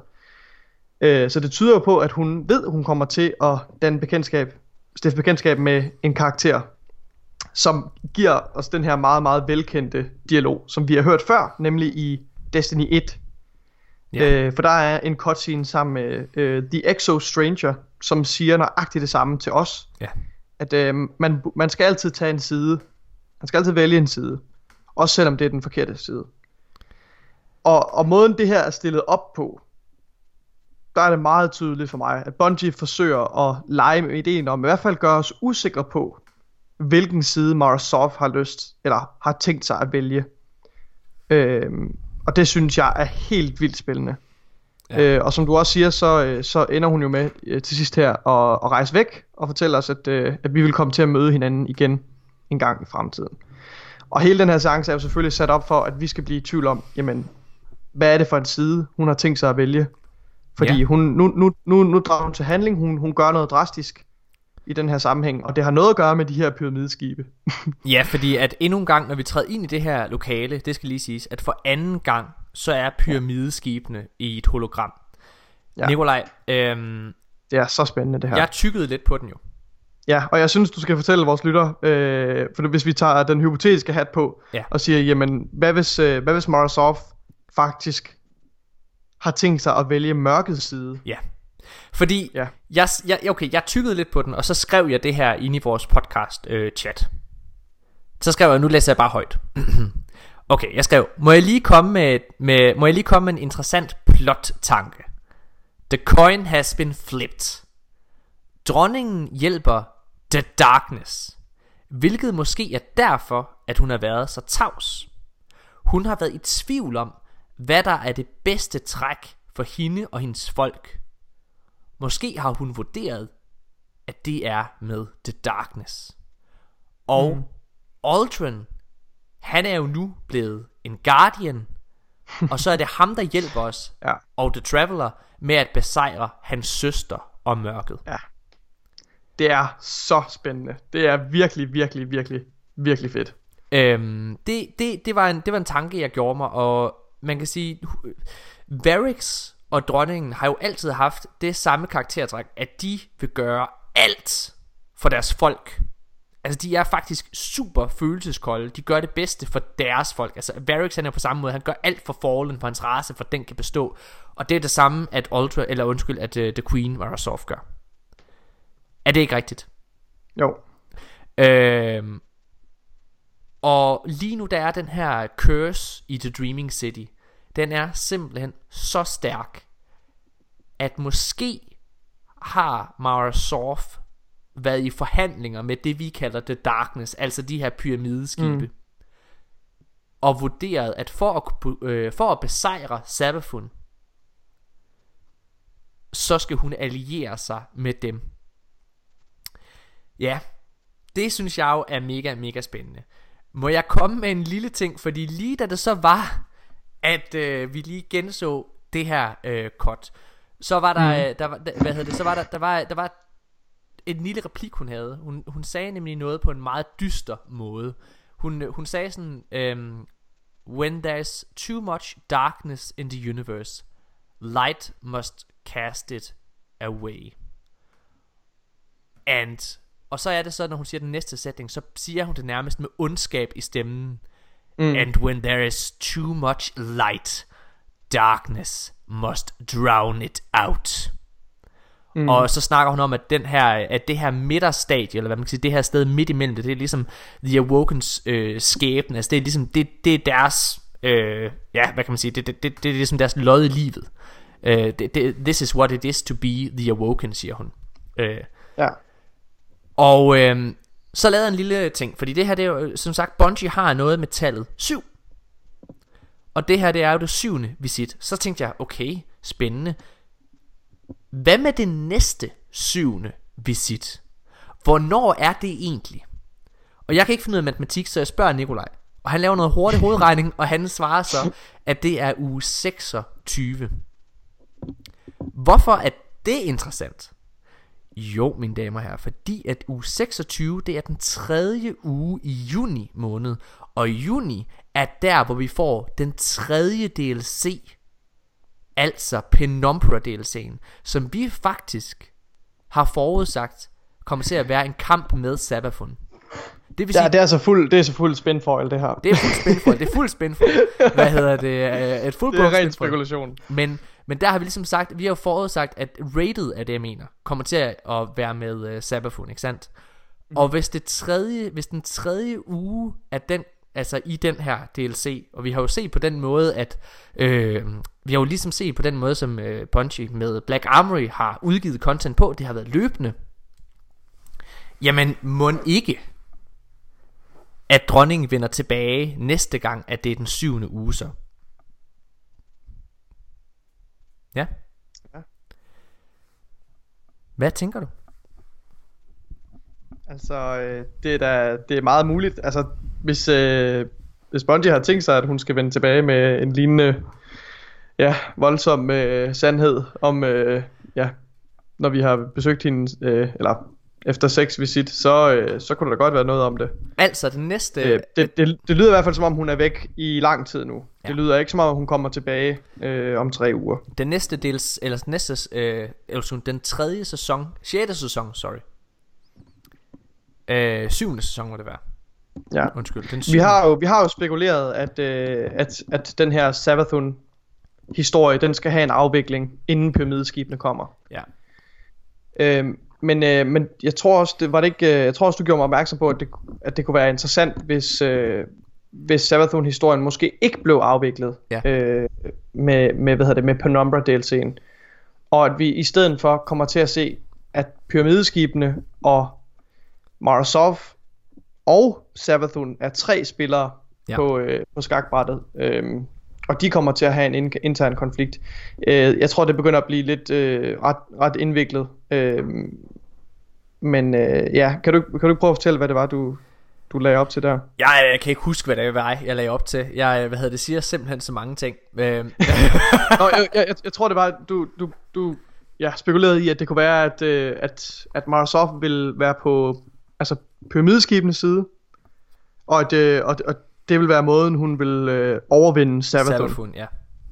Øh, så det tyder jo på, at hun ved, at hun kommer til at danne bekendtskab, stifte bekendtskab med en karakter, som giver os den her meget, meget velkendte dialog, som vi har hørt før, nemlig i Destiny 1. Ja. Øh, for der er en cutscene sammen med øh, The Exo Stranger, som siger nøjagtigt det samme til os. Ja. At øh, man, man skal altid tage en side. Man skal altid vælge en side. Også selvom det er den forkerte side. Og, og måden det her er stillet op på, der er det meget tydeligt for mig, at Bungie forsøger at lege med ideen om, i hvert fald gøre os usikre på, hvilken side Microsoft har lyst, eller har tænkt sig at vælge. Øhm, og det synes jeg er helt vildt spændende. Ja. Øh, og som du også siger, så, øh, så ender hun jo med øh, til sidst her at, at rejse væk og fortælle os, at, øh, at vi vil komme til at møde hinanden igen en gang i fremtiden. Og hele den her seance er jo selvfølgelig sat op for, at vi skal blive i tvivl om, jamen, hvad er det for en side, hun har tænkt sig at vælge. Fordi ja. hun, nu, nu, nu, nu drager hun til handling, hun, hun gør noget drastisk i den her sammenhæng, og det har noget at gøre med de her pyramideskibe. ja, fordi at endnu en gang, når vi træder ind i det her lokale, det skal lige siges, at for anden gang, så er pyramideskibene i et hologram. Ja. Nikolaj, øhm, det er så spændende det her. Jeg tykkede lidt på den jo. Ja, og jeg synes, du skal fortælle vores lytter, øh, for hvis vi tager den hypotetiske hat på, ja. og siger, jamen, hvad hvis, øh, hvad hvis Morozov faktisk har tænkt sig at vælge mørkets side? Ja, fordi ja. jeg, jeg, okay, jeg tykkede lidt på den, og så skrev jeg det her ind i vores podcast øh, chat. Så skrev jeg, nu læser jeg bare højt. okay, jeg skrev, må jeg lige komme med, med, må jeg lige komme med en interessant plot-tanke? The coin has been flipped. Dronningen hjælper The Darkness, hvilket måske er derfor, at hun har været så tavs. Hun har været i tvivl om, hvad der er det bedste træk for hende og hendes folk. Måske har hun vurderet, at det er med The Darkness. Og mm. Aldrin, han er jo nu blevet en Guardian, og så er det ham, der hjælper os, ja. og The Traveler, med at besejre hans søster og mørket. Ja. Det er så spændende. Det er virkelig, virkelig, virkelig, virkelig fedt. Øhm, det, det, det, var en, det var en tanke, jeg gjorde mig, og man kan sige, Varix og dronningen har jo altid haft det samme karaktertræk, at de vil gøre alt for deres folk. Altså de er faktisk super følelseskolde De gør det bedste for deres folk Altså Varix han er på samme måde Han gør alt for Fallen For hans race For den kan bestå Og det er det samme At Ultra Eller undskyld At uh, The Queen Microsoft gør er det ikke rigtigt? Jo øhm, Og lige nu der er den her Curse i The Dreaming City Den er simpelthen så stærk At måske Har Mara Sof været i forhandlinger med det vi kalder The Darkness, altså de her pyramideskibe. Mm. Og vurderet, at for at, øh, for at besejre Sabafun, så skal hun alliere sig med dem. Ja, det synes jeg jo er mega, mega spændende. Må jeg komme med en lille ting, fordi lige da det så var, at øh, vi lige genså det her øh, cut, så var der, mm. der, der hvad hedder det, så var der, der var, der var en lille replik hun havde hun, hun sagde nemlig noget på en meget dyster måde Hun, hun sagde sådan um, When there's too much darkness in the universe Light must cast it away And Og så er det så når hun siger den næste sætning Så siger hun det nærmest med ondskab i stemmen mm. And when there is too much light Darkness must drown it out Mm. Og så snakker hun om, at, den her, at det her midterstadie, eller hvad man kan sige, det her sted midt imellem det, det er ligesom The Awokens øh, skæbne. Altså det er ligesom, det, det er deres, øh, ja, hvad kan man sige, det, det, det, det er ligesom deres lod i livet. Øh, det, det, this is what it is to be The Awoken, siger hun. Øh, ja. Og øh, så lavede en lille ting, fordi det her, det er jo, som sagt, Bungie har noget med tallet 7. Og det her, det er jo det syvende visit. Så tænkte jeg, okay, spændende. Hvad med det næste syvende visit? Hvornår er det egentlig? Og jeg kan ikke finde ud af matematik, så jeg spørger Nikolaj. Og han laver noget hurtig hovedregning, og han svarer så, at det er uge 26. Hvorfor er det interessant? Jo, mine damer og herrer, fordi at uge 26, det er den tredje uge i juni måned. Og juni er der, hvor vi får den tredje DLC Altså Penumbra DLC'en, som vi faktisk har forudsagt kommer til at være en kamp med Sabafun. Det, vil sige, ja, det er så fuld, det er så fuld spinfoil det her. Det er fuld spinfoil, det er fuld spinfoil. Hvad hedder det? Et fuld det er ren spekulation. Men, men der har vi ligesom sagt, vi har forudsagt, at rated af det, jeg mener, kommer til at være med uh, Sabafun, ikke sandt? Mm. Og hvis, det tredje, hvis den tredje uge af den altså i den her DLC. Og vi har jo set på den måde, at øh, vi har jo ligesom set på den måde, som øh, Bungie med Black Armory har udgivet content på. Det har været løbende. Jamen, må ikke, at dronningen vender tilbage næste gang, at det er den syvende uge så. Ja. ja. Hvad tænker du? Altså, øh, det er da det er meget muligt. Altså, hvis, øh, hvis Bungie har tænkt sig, at hun skal vende tilbage med en lignende ja, voldsom øh, sandhed om, øh, ja, når vi har besøgt hende, øh, eller efter seks visit, så, øh, så kunne der godt være noget om det. Altså, det næste... Øh, det, det, det lyder i hvert fald som om, hun er væk i lang tid nu. Ja. Det lyder ikke som om, hun kommer tilbage øh, om tre uger. Den næste dels, eller den næste, øh, eller sådan, den tredje sæson, sjette sæson, sorry. Øh, syvende sæson må det være. Ja. Undskyld, den Vi syvende. har jo, vi har jo spekuleret, at, øh, at, at den her Savathun historie, den skal have en afvikling, inden pyramideskibene kommer. Ja. Øh, men, øh, men jeg tror også, det var det ikke, øh, jeg tror også, du gjorde mig opmærksom på, at det, at det kunne være interessant, hvis, øh, hvis Savathun-historien måske ikke blev afviklet Ja. øh, med, med, hvad hedder det, med Penumbra DLC'en. Og at vi i stedet for kommer til at se, at pyramideskibene og Marasov og Savathun er tre spillere Ja. på, øh, på skakbrættet. Øhm, og de kommer til at have en in- intern konflikt. Øh, jeg tror, det begynder at blive lidt øh, ret, ret indviklet. Øh, men øh, ja, kan du, kan du ikke prøve at fortælle, hvad det var, du, du lagde op til der? Jeg, jeg kan ikke huske, hvad det var, jeg lagde op til. Jeg, øh, hvad hedder det, siger simpelthen så mange ting. Øh, Nå, jeg, jeg, jeg, jeg tror, det var, du, du, du ja, spekulerede i, at det kunne være, at, øh, at, at Marasov ville være på altså, pyramideskibenes side. Og, at, øh, og, og det vil være måden, hun vil øh, overvinde Savathun. Savathun, ja,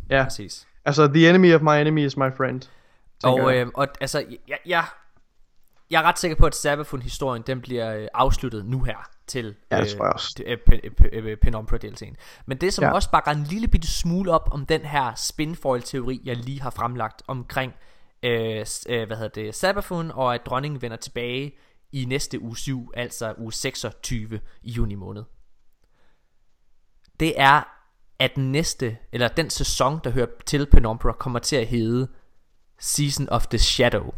Ja, præcis. altså, the enemy of my enemy is my friend. Og, øh, og altså, jeg, jeg, jeg er ret sikker på, at Savathun-historien, den bliver øh, afsluttet nu her til Ja, det tror jeg også. øh, øh, Penumbra DLC'en. Men det, som Ja. også bakker en lille bitte smule op om den her spinfoil-teori, jeg lige har fremlagt omkring, øh, øh, hvad hedder det, Savathun, og at dronningen vender tilbage i næste uge 7, altså uge 26 i juni måned. Det er, at den næste, eller den sæson, der hører til Penumbra, kommer til at hedde Season of the Shadow.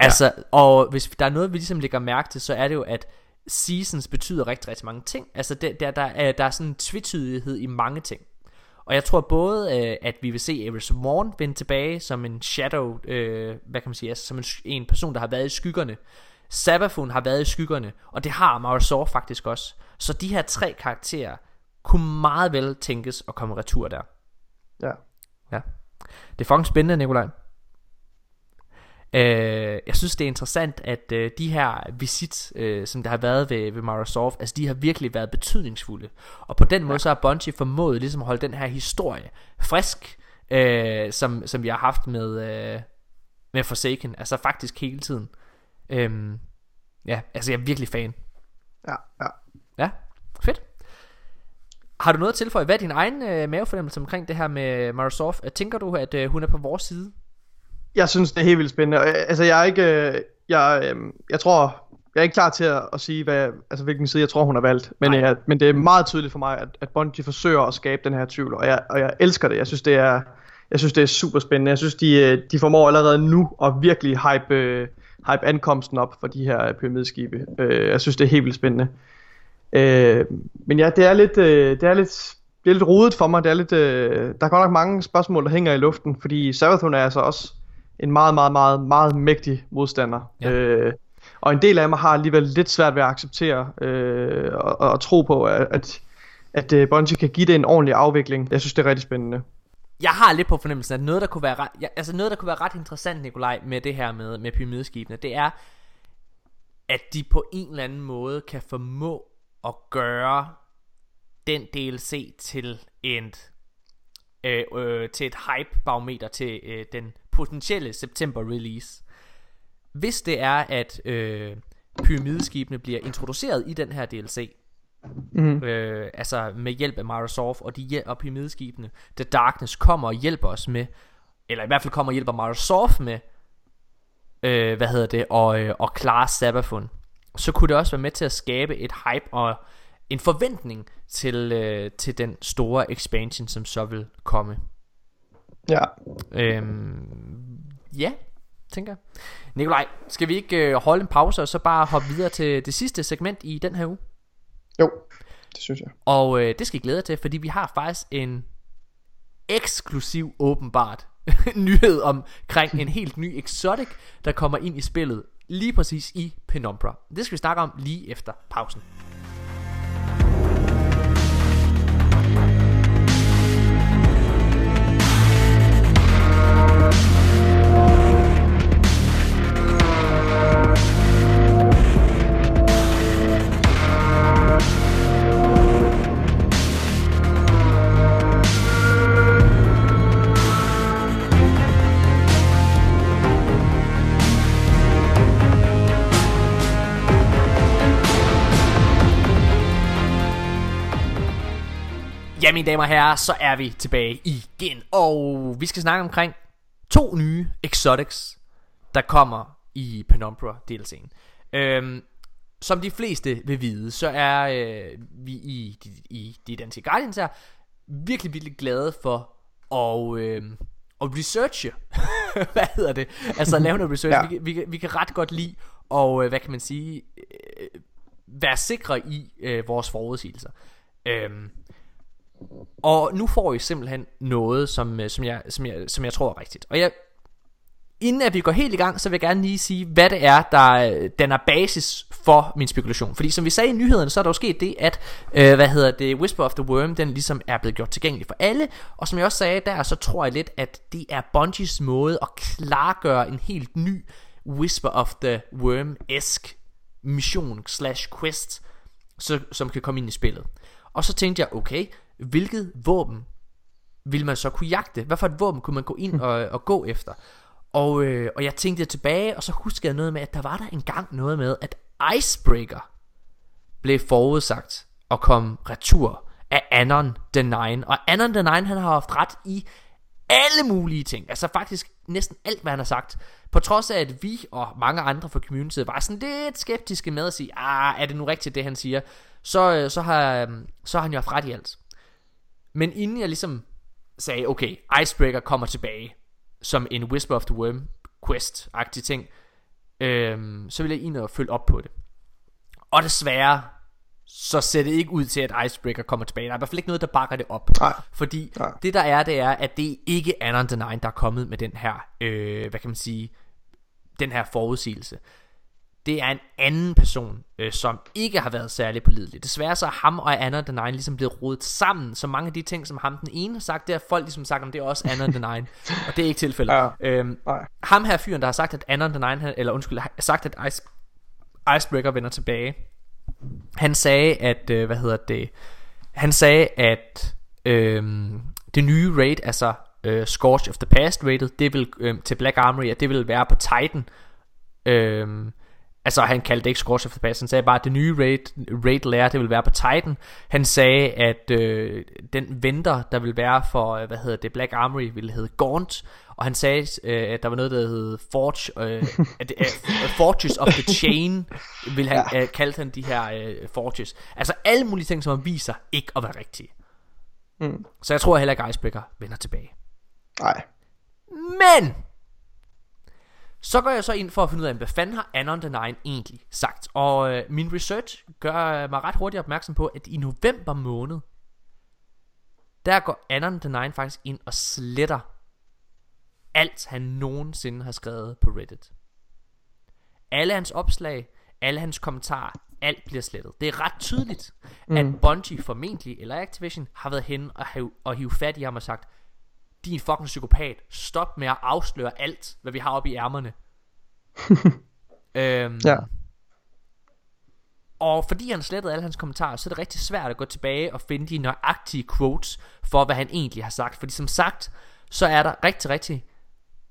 Altså, ja. og hvis der er noget, vi ligesom lægger mærke til, så er det jo, at seasons betyder rigtig, rigtig mange ting. Altså, det, der, der, er, der er sådan en tvetydighed i mange ting. Og jeg tror både, øh, at vi vil se Eris Morn vende tilbage som en shadow, øh, hvad kan man sige, altså som en, en person, der har været i skyggerne. Sabafun har været i skyggerne, og det har Marisol faktisk også. Så de her tre karakterer kunne meget vel tænkes at komme retur der. Ja. Ja. Det er fucking spændende, Nikolaj. Øh, jeg synes det er interessant at øh, de her visit øh, Som der har været ved, ved Microsoft Altså de har virkelig været betydningsfulde. Og på den måde så har Bungie formået Ligesom at holde den her historie frisk øh, som, som vi har haft med øh, Med Forsaken Altså faktisk hele tiden. Øhm, Ja altså jeg er virkelig fan. Ja, ja. Ja fedt. Har du noget at tilføje? Hvad er din egen øh, mavefornemmelse omkring det her med Microsoft? Tænker du at øh, hun er på vores side Jeg synes, det er helt vildt spændende. Øh, Altså, jeg er ikke... øh, Jeg, øh, jeg tror... Jeg er ikke klar til at, at sige, hvad, altså, hvilken side jeg tror, hun har valgt. Men, øh, men det er meget tydeligt for mig, at, at Bungie forsøger at skabe den her tvivl. Og jeg, og jeg elsker det. Jeg synes, det er, jeg synes, det er super spændende. Jeg synes, de, de formår allerede nu at virkelig hype, hype ankomsten op for de her pyramideskibe. Jeg synes, det er helt vildt spændende. Men ja, det er lidt, det er lidt, det er lidt rodet for mig. Det er lidt, øh, der er godt nok mange spørgsmål, der hænger i luften, fordi Savathun er altså også en meget, meget, meget, meget mægtig modstander. Ja. Øh, og en del af mig har alligevel lidt svært ved at acceptere øh, og, og tro på, at, at, at øh, Bungie kan give det en ordentlig afvikling. Jeg synes, det er rigtig spændende. Jeg har lidt på fornemmelsen, at noget, der kunne være ret, ja, altså noget, der kunne være ret interessant, Nikolaj, med det her med, med pyramideskibene, det er, at de på en eller anden måde kan formå at gøre den DLC til et, øh, øh, til et hype-barometer til øh, den potentielle september release. Hvis det er, at øh, pyramideskibene bliver introduceret i den her DLC, Mm-hmm. øh, altså med hjælp af Microsoft og de og pyramideskibene The Darkness kommer og hjælper os med eller i hvert fald kommer og hjælper Microsoft med øh, hvad hedder det og, øh, og klare Sabathun så kunne det også være med til at skabe et hype og en forventning til, øh, til den store expansion som så vil komme Ja. øhm, ja tænker jeg Nikolaj skal vi ikke øh, holde en pause og så bare hoppe videre til det sidste segment i den her uge Jo, det synes jeg. Og øh, det skal I glæde jer til, fordi vi har faktisk en eksklusiv åbenbart nyhed omkring en helt ny exotic, der kommer ind i spillet lige præcis i Penumbra. Det skal vi snakke om lige efter pausen. Ja, mine damer og herrer, så er vi tilbage igen. Og vi skal snakke omkring to nye exotics, der kommer i Penumbra DLC'en. Øhm, som de fleste vil vide, så er øh, vi i, i, i The Dancy Guardians her virkelig, virkelig glade for at, øh, at researche. hvad hedder det? Altså at lave noget research. ja. vi, vi, vi kan ret godt lide og øh, hvad kan man sige, øh, være sikre i øh, vores forudsigelser. Øhm, og nu får I simpelthen noget, som, øh, som, jeg, som, jeg, som jeg tror er rigtigt. Og jeg, inden at vi går helt i gang, så vil jeg gerne lige sige, hvad det er, der øh, danner basis for min spekulation. Fordi som vi sagde i nyhederne, så er der jo sket det, at, øh, hvad hedder det, Whisper of the Worm, den ligesom er blevet gjort tilgængelig for alle. Og som jeg også sagde der, så tror jeg lidt, at det er Bungies måde at klargøre en helt ny Whisper of the Worm-esk mission slash quest, så, som kan komme ind i spillet. Og så tænkte jeg, okay, hvilket våben vil man så kunne jagte? Hvad for et våben kunne man gå ind og, og gå efter? Og, øh, og jeg tænkte tilbage, og så huskede jeg noget med, at der var der engang noget med, at Icebreaker blev forudsagt og kom retur af Anon the Nine. Og Anon the Nine, han har haft ret i alle mulige ting. Altså faktisk næsten alt, hvad han har sagt. På trods af, at vi og mange andre fra communityet var sådan lidt skeptiske med at sige, ah, er det nu rigtigt, det han siger? Så, øh, så, har, øh, så har han jo haft ret i alt. Men inden jeg ligesom sagde, okay, Icebreaker kommer tilbage som en Whisper of the Worm quest-agtig ting, øhm, så vil jeg ind og følge op på det. Og desværre, så ser det ikke ud til, at Icebreaker kommer tilbage. Der er i hvert fald ikke noget, der bakker det op. Nej. Fordi Nej. det der er, det er, at det ikke Anon the Nine, der er kommet med den her, øh, hvad kan man sige, den her forudsigelse det er en anden person, øh, som ikke har været særlig pålidelig. Desværre så er ham og Anna the Nine ligesom blevet rodet sammen, så mange af de ting, som ham den ene har sagt, det har folk ligesom sagt, om det er også Anna the Nine, og det er ikke tilfældet. Ja. Øhm, ham her fyren, der har sagt, at Anna the Nine, eller undskyld, har sagt, at Ice, Icebreaker vender tilbage, han sagde, at, øh, hvad hedder det, han sagde, at øh, det nye raid, altså øh, Scorch of the Past rated, det vil øh, til Black Armory, at det vil være på Titan, øh, Altså han kaldte det ikke Scorch of the Past Han sagde bare at det nye raid, raid lair Det vil være på Titan. Han sagde at øh, den venter Der vil være for øh, hvad hedder det Black Armory Vil hedde Gaunt. Og han sagde øh, at der var noget der hed Forge øh, at, øh, Forges of the Chain Vil han, ja. øh, kaldte han de her øh, Forges. Altså alle mulige ting som han viser Ikke at være rigtige. Mm. Så jeg tror heller ikke Icebreaker vender tilbage. Nej. Men så går jeg så ind for at finde ud af, hvad fanden har Anon the Nine egentlig sagt. Og øh, min research gør mig ret hurtigt opmærksom på, at i november måned, der går Anon the Nine faktisk ind og sletter alt han nogensinde har skrevet på Reddit. Alle hans opslag, alle hans kommentarer, alt bliver slettet. Det er ret tydeligt, mm. at Bungie formentlig, eller Activision, har været hen og, have, og hive fat i ham og sagt, din fucking psykopat, stop med at afsløre alt, hvad vi har oppe i ærmerne. øhm, ja. Og fordi han slettede alle hans kommentarer, så er det rigtig svært at gå tilbage og finde de nøjagtige quotes for, hvad han egentlig har sagt. Fordi som sagt, så er der rigtig, rigtig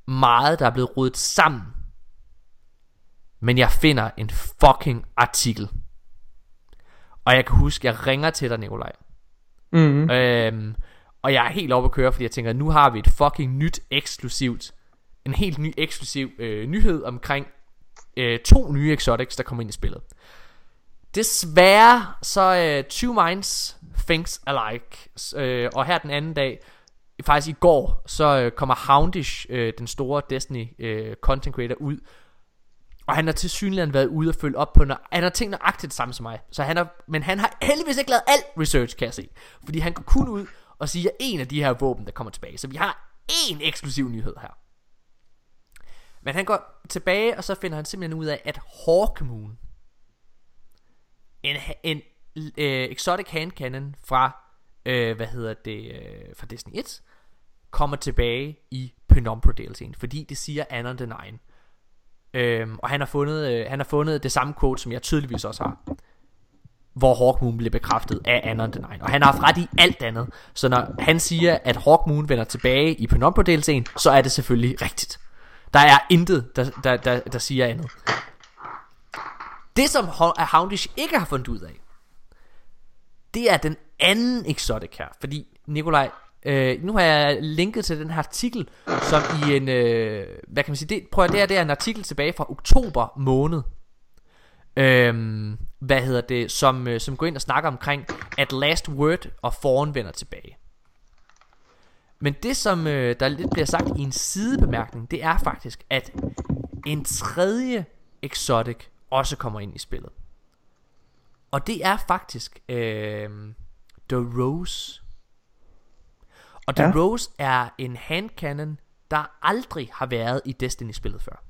meget, der er blevet rodet sammen. Men jeg finder en fucking artikel. Og jeg kan huske, jeg ringer til dig, Nikolaj. Mm-hmm. Øhm, og jeg er helt oppe at køre, fordi jeg tænker, nu har vi et fucking nyt eksklusivt, en helt ny eksklusiv øh, nyhed omkring øh, to nye exotics, der kommer ind i spillet. Desværre så øh, Two Minds Things Alike, øh, og her den anden dag, faktisk i går, så øh, kommer Houndish, øh, den store Destiny øh, content creator, ud. Og han har til synligheden været ude og følge op på, når, han har tænkt nøjagtigt det samme som mig. Så han har, men han har heldigvis ikke lavet alt research, kan jeg se. Fordi han går kun ud og siger en af de her våben, der kommer tilbage. Så vi har én eksklusiv nyhed her. Men han går tilbage, og så finder han simpelthen ud af, at Hawkmoon, en, en øh, exotic hand cannon fra, øh, hvad hedder det, øh, fra Disney 1, kommer tilbage i Penumbra DLC'en, fordi det siger Anna the Nine. Øhm, og han har, fundet, øh, han har fundet det samme quote, som jeg tydeligvis også har hvor Hawkmoon bliver bekræftet af Anon the Nine. Og han har haft ret i alt andet. Så når han siger, at Hawkmoon vender tilbage i Penumbra DLC'en, så er det selvfølgelig rigtigt. Der er intet, der, der, der, der siger andet. Det som Houndish ikke har fundet ud af, det er den anden exotic her. Fordi Nikolaj, øh, nu har jeg linket til den her artikel, som i en, øh, hvad kan man sige, det, prøv at det er, det er en artikel tilbage fra oktober måned. Øhm, hvad hedder det, som, øh, som går ind og snakker omkring, at Last Word og Foran vender tilbage. Men det som øh, der lidt bliver sagt i en sidebemærkning Det er faktisk at En tredje exotic Også kommer ind i spillet Og det er faktisk øh, The Rose Og The ja. Rose er en handcannon Der aldrig har været i Destiny-spillet før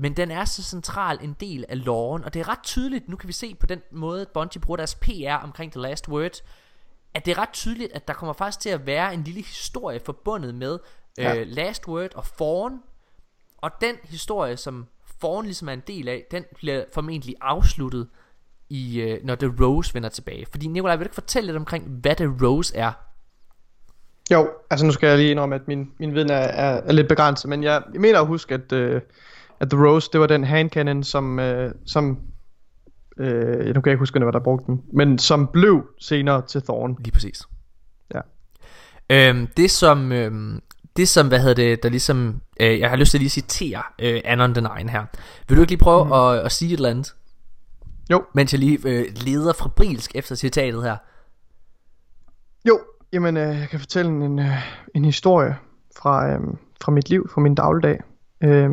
men den er så central en del af loven Og det er ret tydeligt Nu kan vi se på den måde Bungie bruger deres PR omkring The Last Word at det er ret tydeligt, at der kommer faktisk til at være en lille historie forbundet med øh, ja. Last Word og Fawn. Og den historie, som Fawn ligesom er en del af, den bliver formentlig afsluttet, i, øh, når The Rose vender tilbage. Fordi Nikolaj, vil du ikke fortælle lidt omkring, hvad The Rose er? Jo, altså nu skal jeg lige indrømme, at min, min viden er, er, er lidt begrænset, men jeg, jeg mener at huske, at, øh, at The Rose, det var den handcannon, som, øh, som Øh, nu kan jeg ikke huske, hvad der brugte den. Men som blev senere til Thorn. Lige præcis. Ja. Øhm, det som... Øhm, det som, hvad hedder det, der ligesom, øh, jeg har lyst til at lige citere øh, Anon the Nine her. Vil du ikke lige prøve mm. at, at sige et eller andet? Jo. Mens jeg lige øh, leder fabrilsk efter citatet her. Jo, jamen øh, jeg kan fortælle en, øh, en historie fra, øh, fra mit liv, fra min dagligdag. Øh,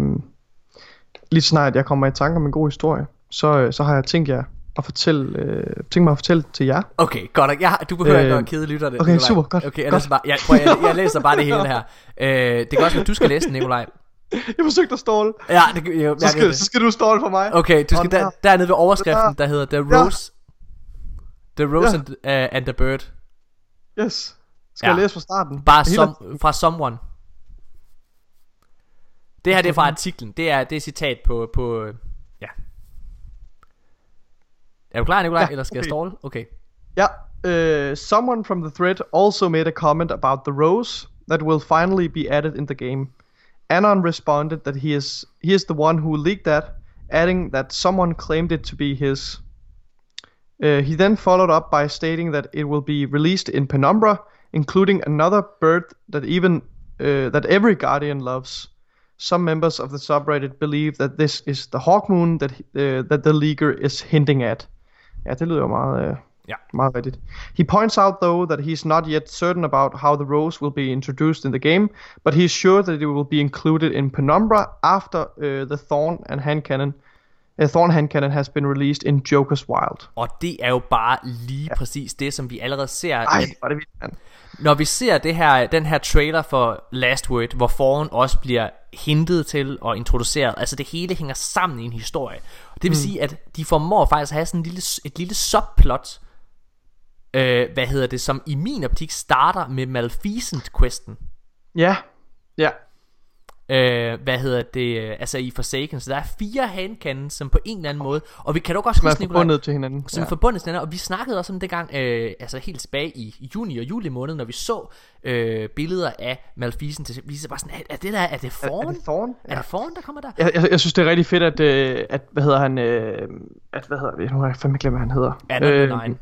lige snart jeg kommer i tanke om en god historie, så, øh, så har jeg tænkt jer at fortælle, øh, tænkt mig at fortælle til jer. Okay, godt. Jeg, du behøver øh, ikke at kede lytterne. Okay, super, godt. Okay, jeg, godt. Læser bare, jeg, prøv, jeg, jeg læser bare det hele her. Øh, det kan også være, du skal læse den, Nikolaj. Jeg forsøgte at ståle. Ja, det, jeg, så, skal, så skal du ståle for mig. Okay, du skal der, dernede ved overskriften, der hedder The Rose, ja. The Rose ja. and, uh, and the Bird. Yes. Skal ja. jeg læse fra starten? Bare som, fra Someone. Det her det er fra artiklen. Det er det er citat på på ja. Er du klar, Nikolaj, ja, eller skal okay. jeg ståle? Okay. Ja, uh, someone from the thread also made a comment about the rose that will finally be added in the game. Anon responded that he is he is the one who leaked that, adding that someone claimed it to be his. Uh, he then followed up by stating that it will be released in Penumbra, including another bird that even uh, that every guardian loves. Some members of the subreddit believe that this is the Hawkmoon that uh, that the leaker is hinting at. Ja, det lyder jo meget, øh, ja. meget rigtigt. He points out though that he's not yet certain about how the rose will be introduced in the game, but he's sure that it will be included in Penumbra after uh, the Thorn and Hand Cannon uh, Thorn Hand Cannon has been released in Joker's Wild. Og det er jo bare lige ja. præcis det, som vi allerede ser. Ej, var det vildt. Når vi ser det her, den her trailer for Last Word, hvor foran også bliver hintet til og introduceret, altså det hele hænger sammen i en historie. Det vil mm. sige, at de formår faktisk at have sådan en lille, et lille subplot, øh, hvad hedder det, som i min optik starter med Maleficent-questen. Ja, ja. Øh, hvad hedder det, altså i Forsaken, så der er fire handcannons, som på en eller anden måde, og vi kan dog også huske, forbundet til hinanden. Som ja. er forbundet til hinanden, og vi snakkede også om det gang, øh, altså helt tilbage i juni og juli måned, når vi så øh, billeder af Maleficent, så vi bare sådan, er, er det der, er det Thorn? Er, er det Thorn? Ja. Er det Thorn, der kommer der? Jeg, jeg, jeg synes, det er rigtig fedt, at, øh, at hvad hedder han, øh, at, hvad hedder vi, nu har jeg fandme glemt, hvad han hedder. Adam øh,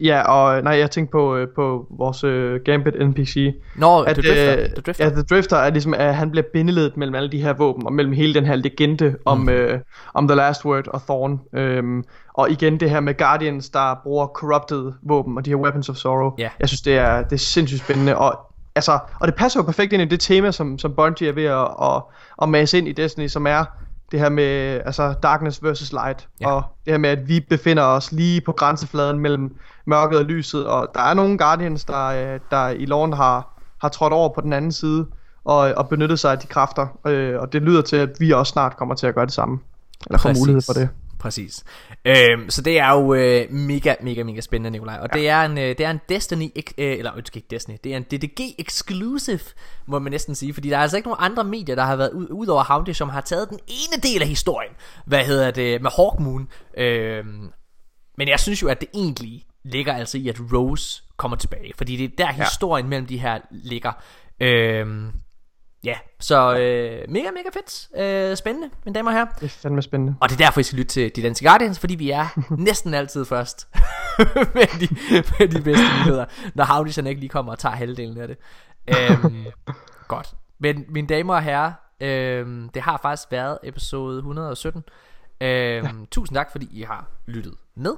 Ja, og nej, jeg tænkte på, øh, på vores uh, Gambit NPC. Nå, at, The, Drifter, uh, The Drifter. Ja, The Drifter er ligesom, at han bliver bindeledet mellem alle de her våben, og mellem hele den her legende om, mm. uh, om The Last Word og Thorn. Um, og igen det her med Guardians, der bruger corrupted våben, og de her Weapons of Sorrow. Yeah. Jeg synes, det er, det er sindssygt spændende, og altså, og det passer jo perfekt ind i det tema, som, som Bungie er ved at, at, at masse ind i Destiny, som er det her med altså darkness versus light ja. og det her med at vi befinder os lige på grænsefladen mellem mørket og lyset og der er nogle guardians der øh, der i loven har har trådt over på den anden side og, og benyttet sig af de kræfter. Øh, og det lyder til, at vi også snart kommer til at gøre det samme. Eller få mulighed for det. Præcis. Øhm, så det er jo øh, mega, mega, mega spændende, Nikolaj. Og ja. det, er en, øh, det er en Destiny, øh, eller undskyld ikke Destiny, det er en DDG exclusive, må man næsten sige. Fordi der er altså ikke nogen andre medier, der har været ud, ud over Howdy, som har taget den ene del af historien. Hvad hedder det, med Hawkmoon. Øhm, men jeg synes jo, at det egentlig ligger altså i, at Rose kommer tilbage. Fordi det er der ja. historien mellem de her ligger. Øhm, Ja, så øh, mega, mega fedt. Øh, spændende, mine damer og herrer. Det er fandme spændende. Og det er derfor, I skal lytte til de Danske Guardians, fordi vi er næsten altid først med, de, med de bedste nyheder, når Havdisen ikke lige kommer og tager halvdelen af det. Øhm, godt. Men mine damer og herrer, øhm, det har faktisk været episode 117. Øhm, ja. Tusind tak, fordi I har lyttet med.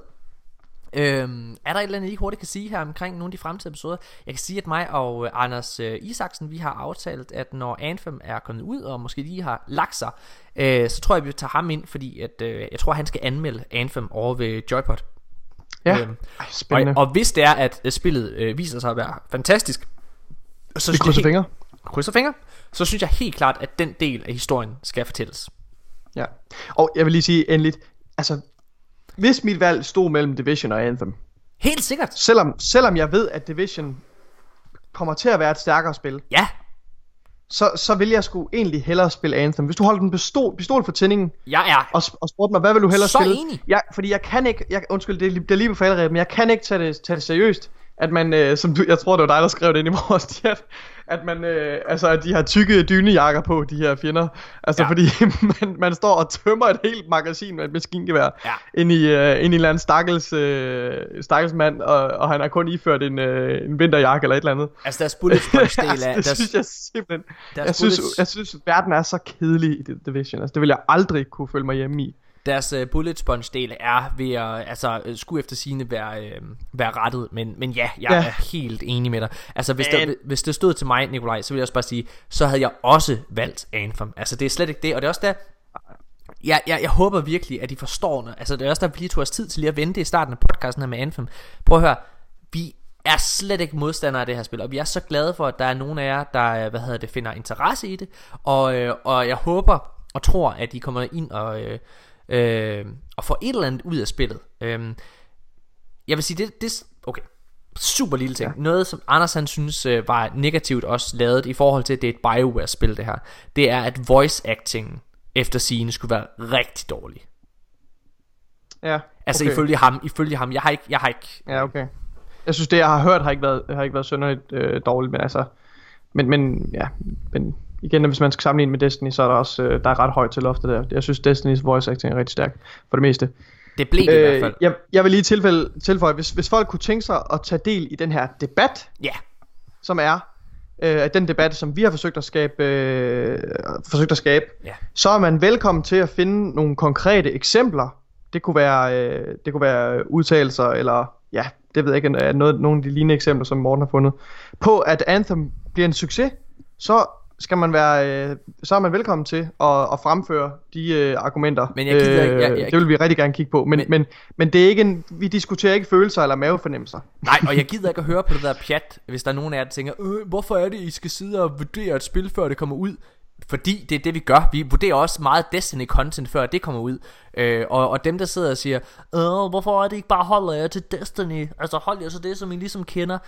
Øhm, er der et eller andet, I hurtigt kan sige her omkring nogle af de fremtidige episoder? Jeg kan sige, at mig og øh, Anders øh, Isaksen, vi har aftalt, at når Anthem er kommet ud, og måske lige har lagt sig, øh, så tror jeg, vi tager ham ind, fordi at, øh, jeg tror, han skal anmelde Anthem over ved Joypod. Ja, øhm, spændende. Og, og hvis det er, at øh, spillet øh, viser sig at være fantastisk, så vi krydser fingre. Krydser fingre. Så synes jeg helt klart, at den del af historien skal fortælles. Ja, og jeg vil lige sige endeligt, altså hvis mit valg stod mellem Division og Anthem. Helt sikkert. Selvom, selvom jeg ved, at Division kommer til at være et stærkere spil. Ja. Så, så vil jeg sgu egentlig hellere spille Anthem. Hvis du holder den pistol, pistol for tændingen. Jeg er. Og, og spurgte mig, hvad vil du hellere så spille? enig. Ja, fordi jeg kan ikke, jeg, undskyld, det er, det er lige på falderæbet, men jeg kan ikke tage det, tage det seriøst at man, øh, som du, jeg tror det var dig, der skrev det ind i vores chat, at man, øh, altså at de har tykke dynejakker på, de her fjender. Altså ja. fordi man, man står og tømmer et helt magasin med et maskingevær ja. ind, i, øh, ind i en eller anden stakkels, øh, stakkels mand, og, og han har kun iført en, øh, en vinterjakke eller et eller andet. Altså deres bullet punch del altså, det synes jeg simpelthen... Jeg synes, jeg synes, verden er så kedelig i Division. Altså det vil jeg aldrig kunne følge mig hjemme i deres uh, bullet sponge del er ved at altså skulle efter sine være uh, være rettet, men men ja, jeg ja. er helt enig med dig. Altså hvis der, hvis det stod til mig, Nikolaj, så ville jeg også bare sige, så havde jeg også valgt Anthem. Altså det er slet ikke det, og det er også der jeg, jeg, jeg håber virkelig, at de forstår det. Altså det er også der, vi tog os tid til lige at vente i starten af podcasten her med Anthem. Prøv at høre, vi er slet ikke modstandere af det her spil, og vi er så glade for, at der er nogen af jer, der hvad hedder det, finder interesse i det, og, øh, og jeg håber og tror, at I kommer ind og, øh, og få et eller andet ud af spillet. Øh, jeg vil sige, det, det okay, super lille ting. Ja. Noget, som Anders han synes øh, var negativt også lavet i forhold til, at det er et Bioware-spil det her, det er, at voice acting efter scene skulle være rigtig dårlig. Ja. Altså okay. ifølge ham, ifølge ham, jeg har ikke, jeg har ikke. Ja, okay. Jeg synes det jeg har hørt har ikke været har ikke været synderligt øh, dårligt, men altså men men ja, men igen, hvis man skal sammenligne med Destiny, så er der også øh, der er ret højt til loftet der. Jeg synes, Destinys voice acting er rigtig stærk for det meste. Det blev det øh, i hvert fald. Jeg, jeg vil lige tilfælde, tilføje, hvis, hvis folk kunne tænke sig at tage del i den her debat, ja. som er øh, den debat, som vi har forsøgt at skabe, øh, forsøgt at skabe ja. så er man velkommen til at finde nogle konkrete eksempler. Det kunne være, øh, det kunne være udtalelser, eller ja, det ved jeg ikke, noget, nogle af de lignende eksempler, som Morten har fundet, på at Anthem bliver en succes, så skal man være, øh, så er man velkommen til at, at fremføre de øh, argumenter. Men jeg gider, øh, jeg, jeg, det vil vi rigtig gerne kigge på. Men, men, men, men det er ikke en, vi diskuterer ikke følelser eller mavefornemmelser. Nej, og jeg gider ikke at høre på det der pjat, hvis der er nogen af jer, der tænker, øh, hvorfor er det, I skal sidde og vurdere et spil, før det kommer ud? Fordi det er det vi gør Vi vurderer også meget Destiny content Før det kommer ud øh, og, og dem der sidder og siger øh, Hvorfor er det ikke bare holder jer til Destiny Altså hold jer så det som I ligesom kender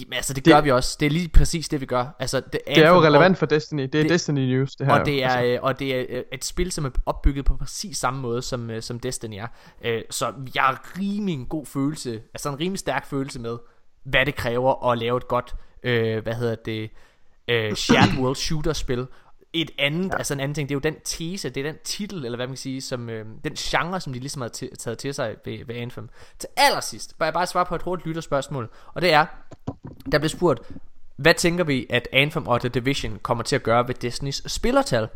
Jamen altså det, det gør vi også Det er lige præcis det vi gør altså, Det er, det er jo relevant for Destiny Det er det, Destiny News det her Og det er, altså. øh, og det er øh, et spil som er opbygget på præcis samme måde Som, øh, som Destiny er Så jeg har rimelig en god følelse Altså en rimelig stærk følelse med Hvad det kræver at lave et godt øh, Hvad hedder det øh, Shared World Shooter spil et andet, ja. altså en anden ting, det er jo den tese, det er den titel, eller hvad man kan sige, som, øh, den genre, som de ligesom har taget til sig ved, ved Anthem. Til allersidst, bare jeg bare svare på et hurtigt lytterspørgsmål, og det er, der blev spurgt, hvad tænker vi, at Anthem og The Division kommer til at gøre ved Disneys spillertal?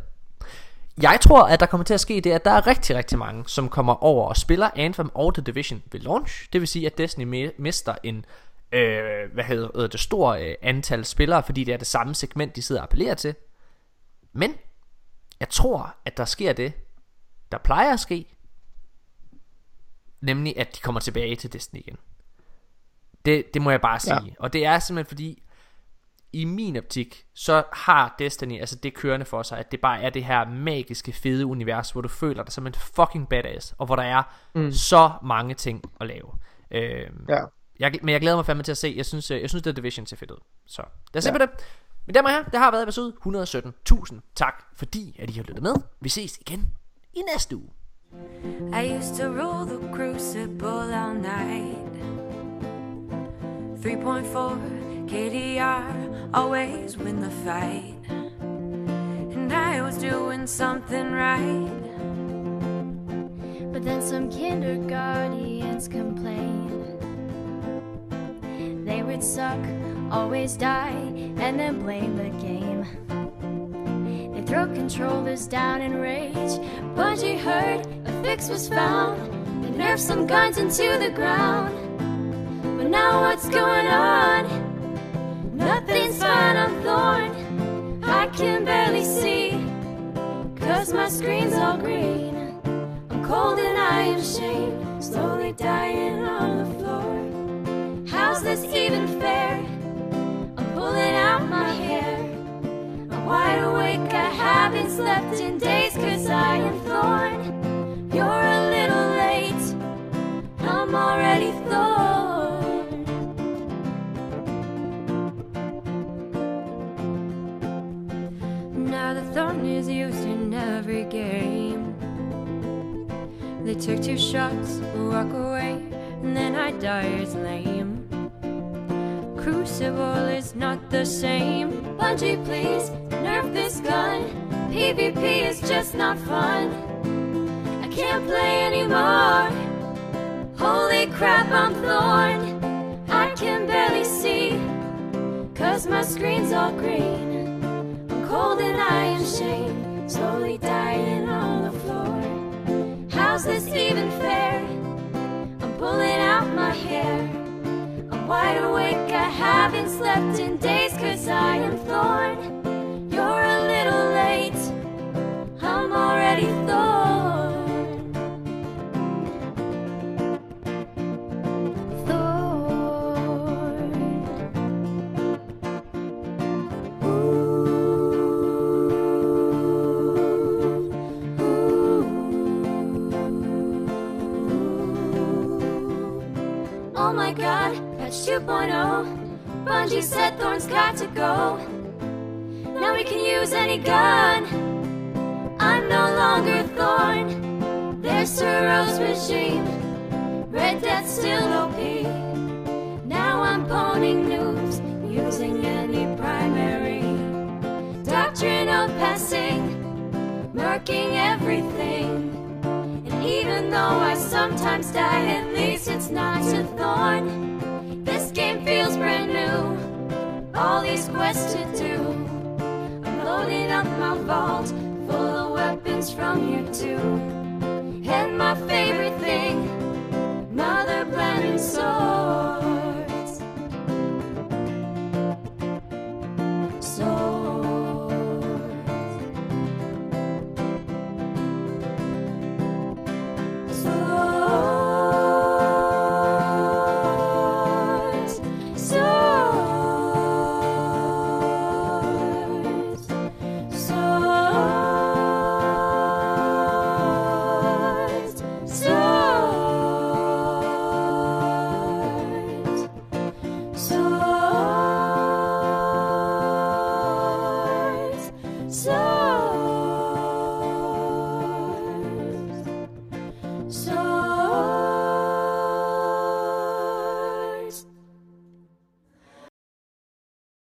Jeg tror, at der kommer til at ske det, at der er rigtig, rigtig mange, som kommer over og spiller Anthem og The Division ved launch. Det vil sige, at Destiny mister en øh, hvad hedder øh, det, stor øh, antal spillere, fordi det er det samme segment, de sidder og appellerer til. Men jeg tror, at der sker det, der plejer at ske, nemlig at de kommer tilbage til Destiny igen. Det, det må jeg bare sige. Ja. Og det er simpelthen fordi, i min optik, så har Destiny altså det kørende for sig, at det bare er det her magiske, fede univers, hvor du føler dig som en fucking badass, og hvor der er mm. så mange ting at lave. Øh, ja. jeg, men jeg glæder mig fandme til at se. Jeg synes, jeg, jeg synes, det Division ser fedt ud. Så lad os ja. se på det. Men der her, det har været episode 117. Tusind tak, fordi at I har lyttet med. Vi ses igen i næste uge. I used to rule the crucible all night 3.4 KDR Always win the fight And I was doing something right But then some kindergartens complained They would suck, always die And then blame the game They throw controllers down in rage. Bungie heard a fix was found. They nerfed some guns into the ground. But now what's going on? Nothing's fine, I'm thorn. I can barely see. Cause my screen's all green. I'm cold and I am shamed. Slowly dying on the floor. How's this even fair? I'm pulling out my hair I'm wide awake, I haven't slept in days cause I am thorn. You're a little late, I'm already thorn. Thorn is used in every game. They took two shots, walk away, and then I die as lame. Crucible is not the same. Bungie, please nerf this gun. PvP is just not fun. I can't play anymore. Holy crap, I'm thorn. I can barely see. Cause my screen's all green. I'm cold and I am shamed. Slowly dying on the floor. How's this even fair? I'm pulling out my hair. I'm wide awake, I haven't slept in days cause I am thorn. 2.0. Bungie said Thorn's got to go. Now we can use any gun. I'm no longer Thorn. There's Sorrow's regime. Red Death still OP. Now I'm poning noobs using any primary. Doctrine of passing, murking everything. And even though I sometimes die, at least it's not a thorn feels brand new. All these quests to do. I'm loading up my vault full of weapons from here too. And my favorite thing, Mother Planet Soul.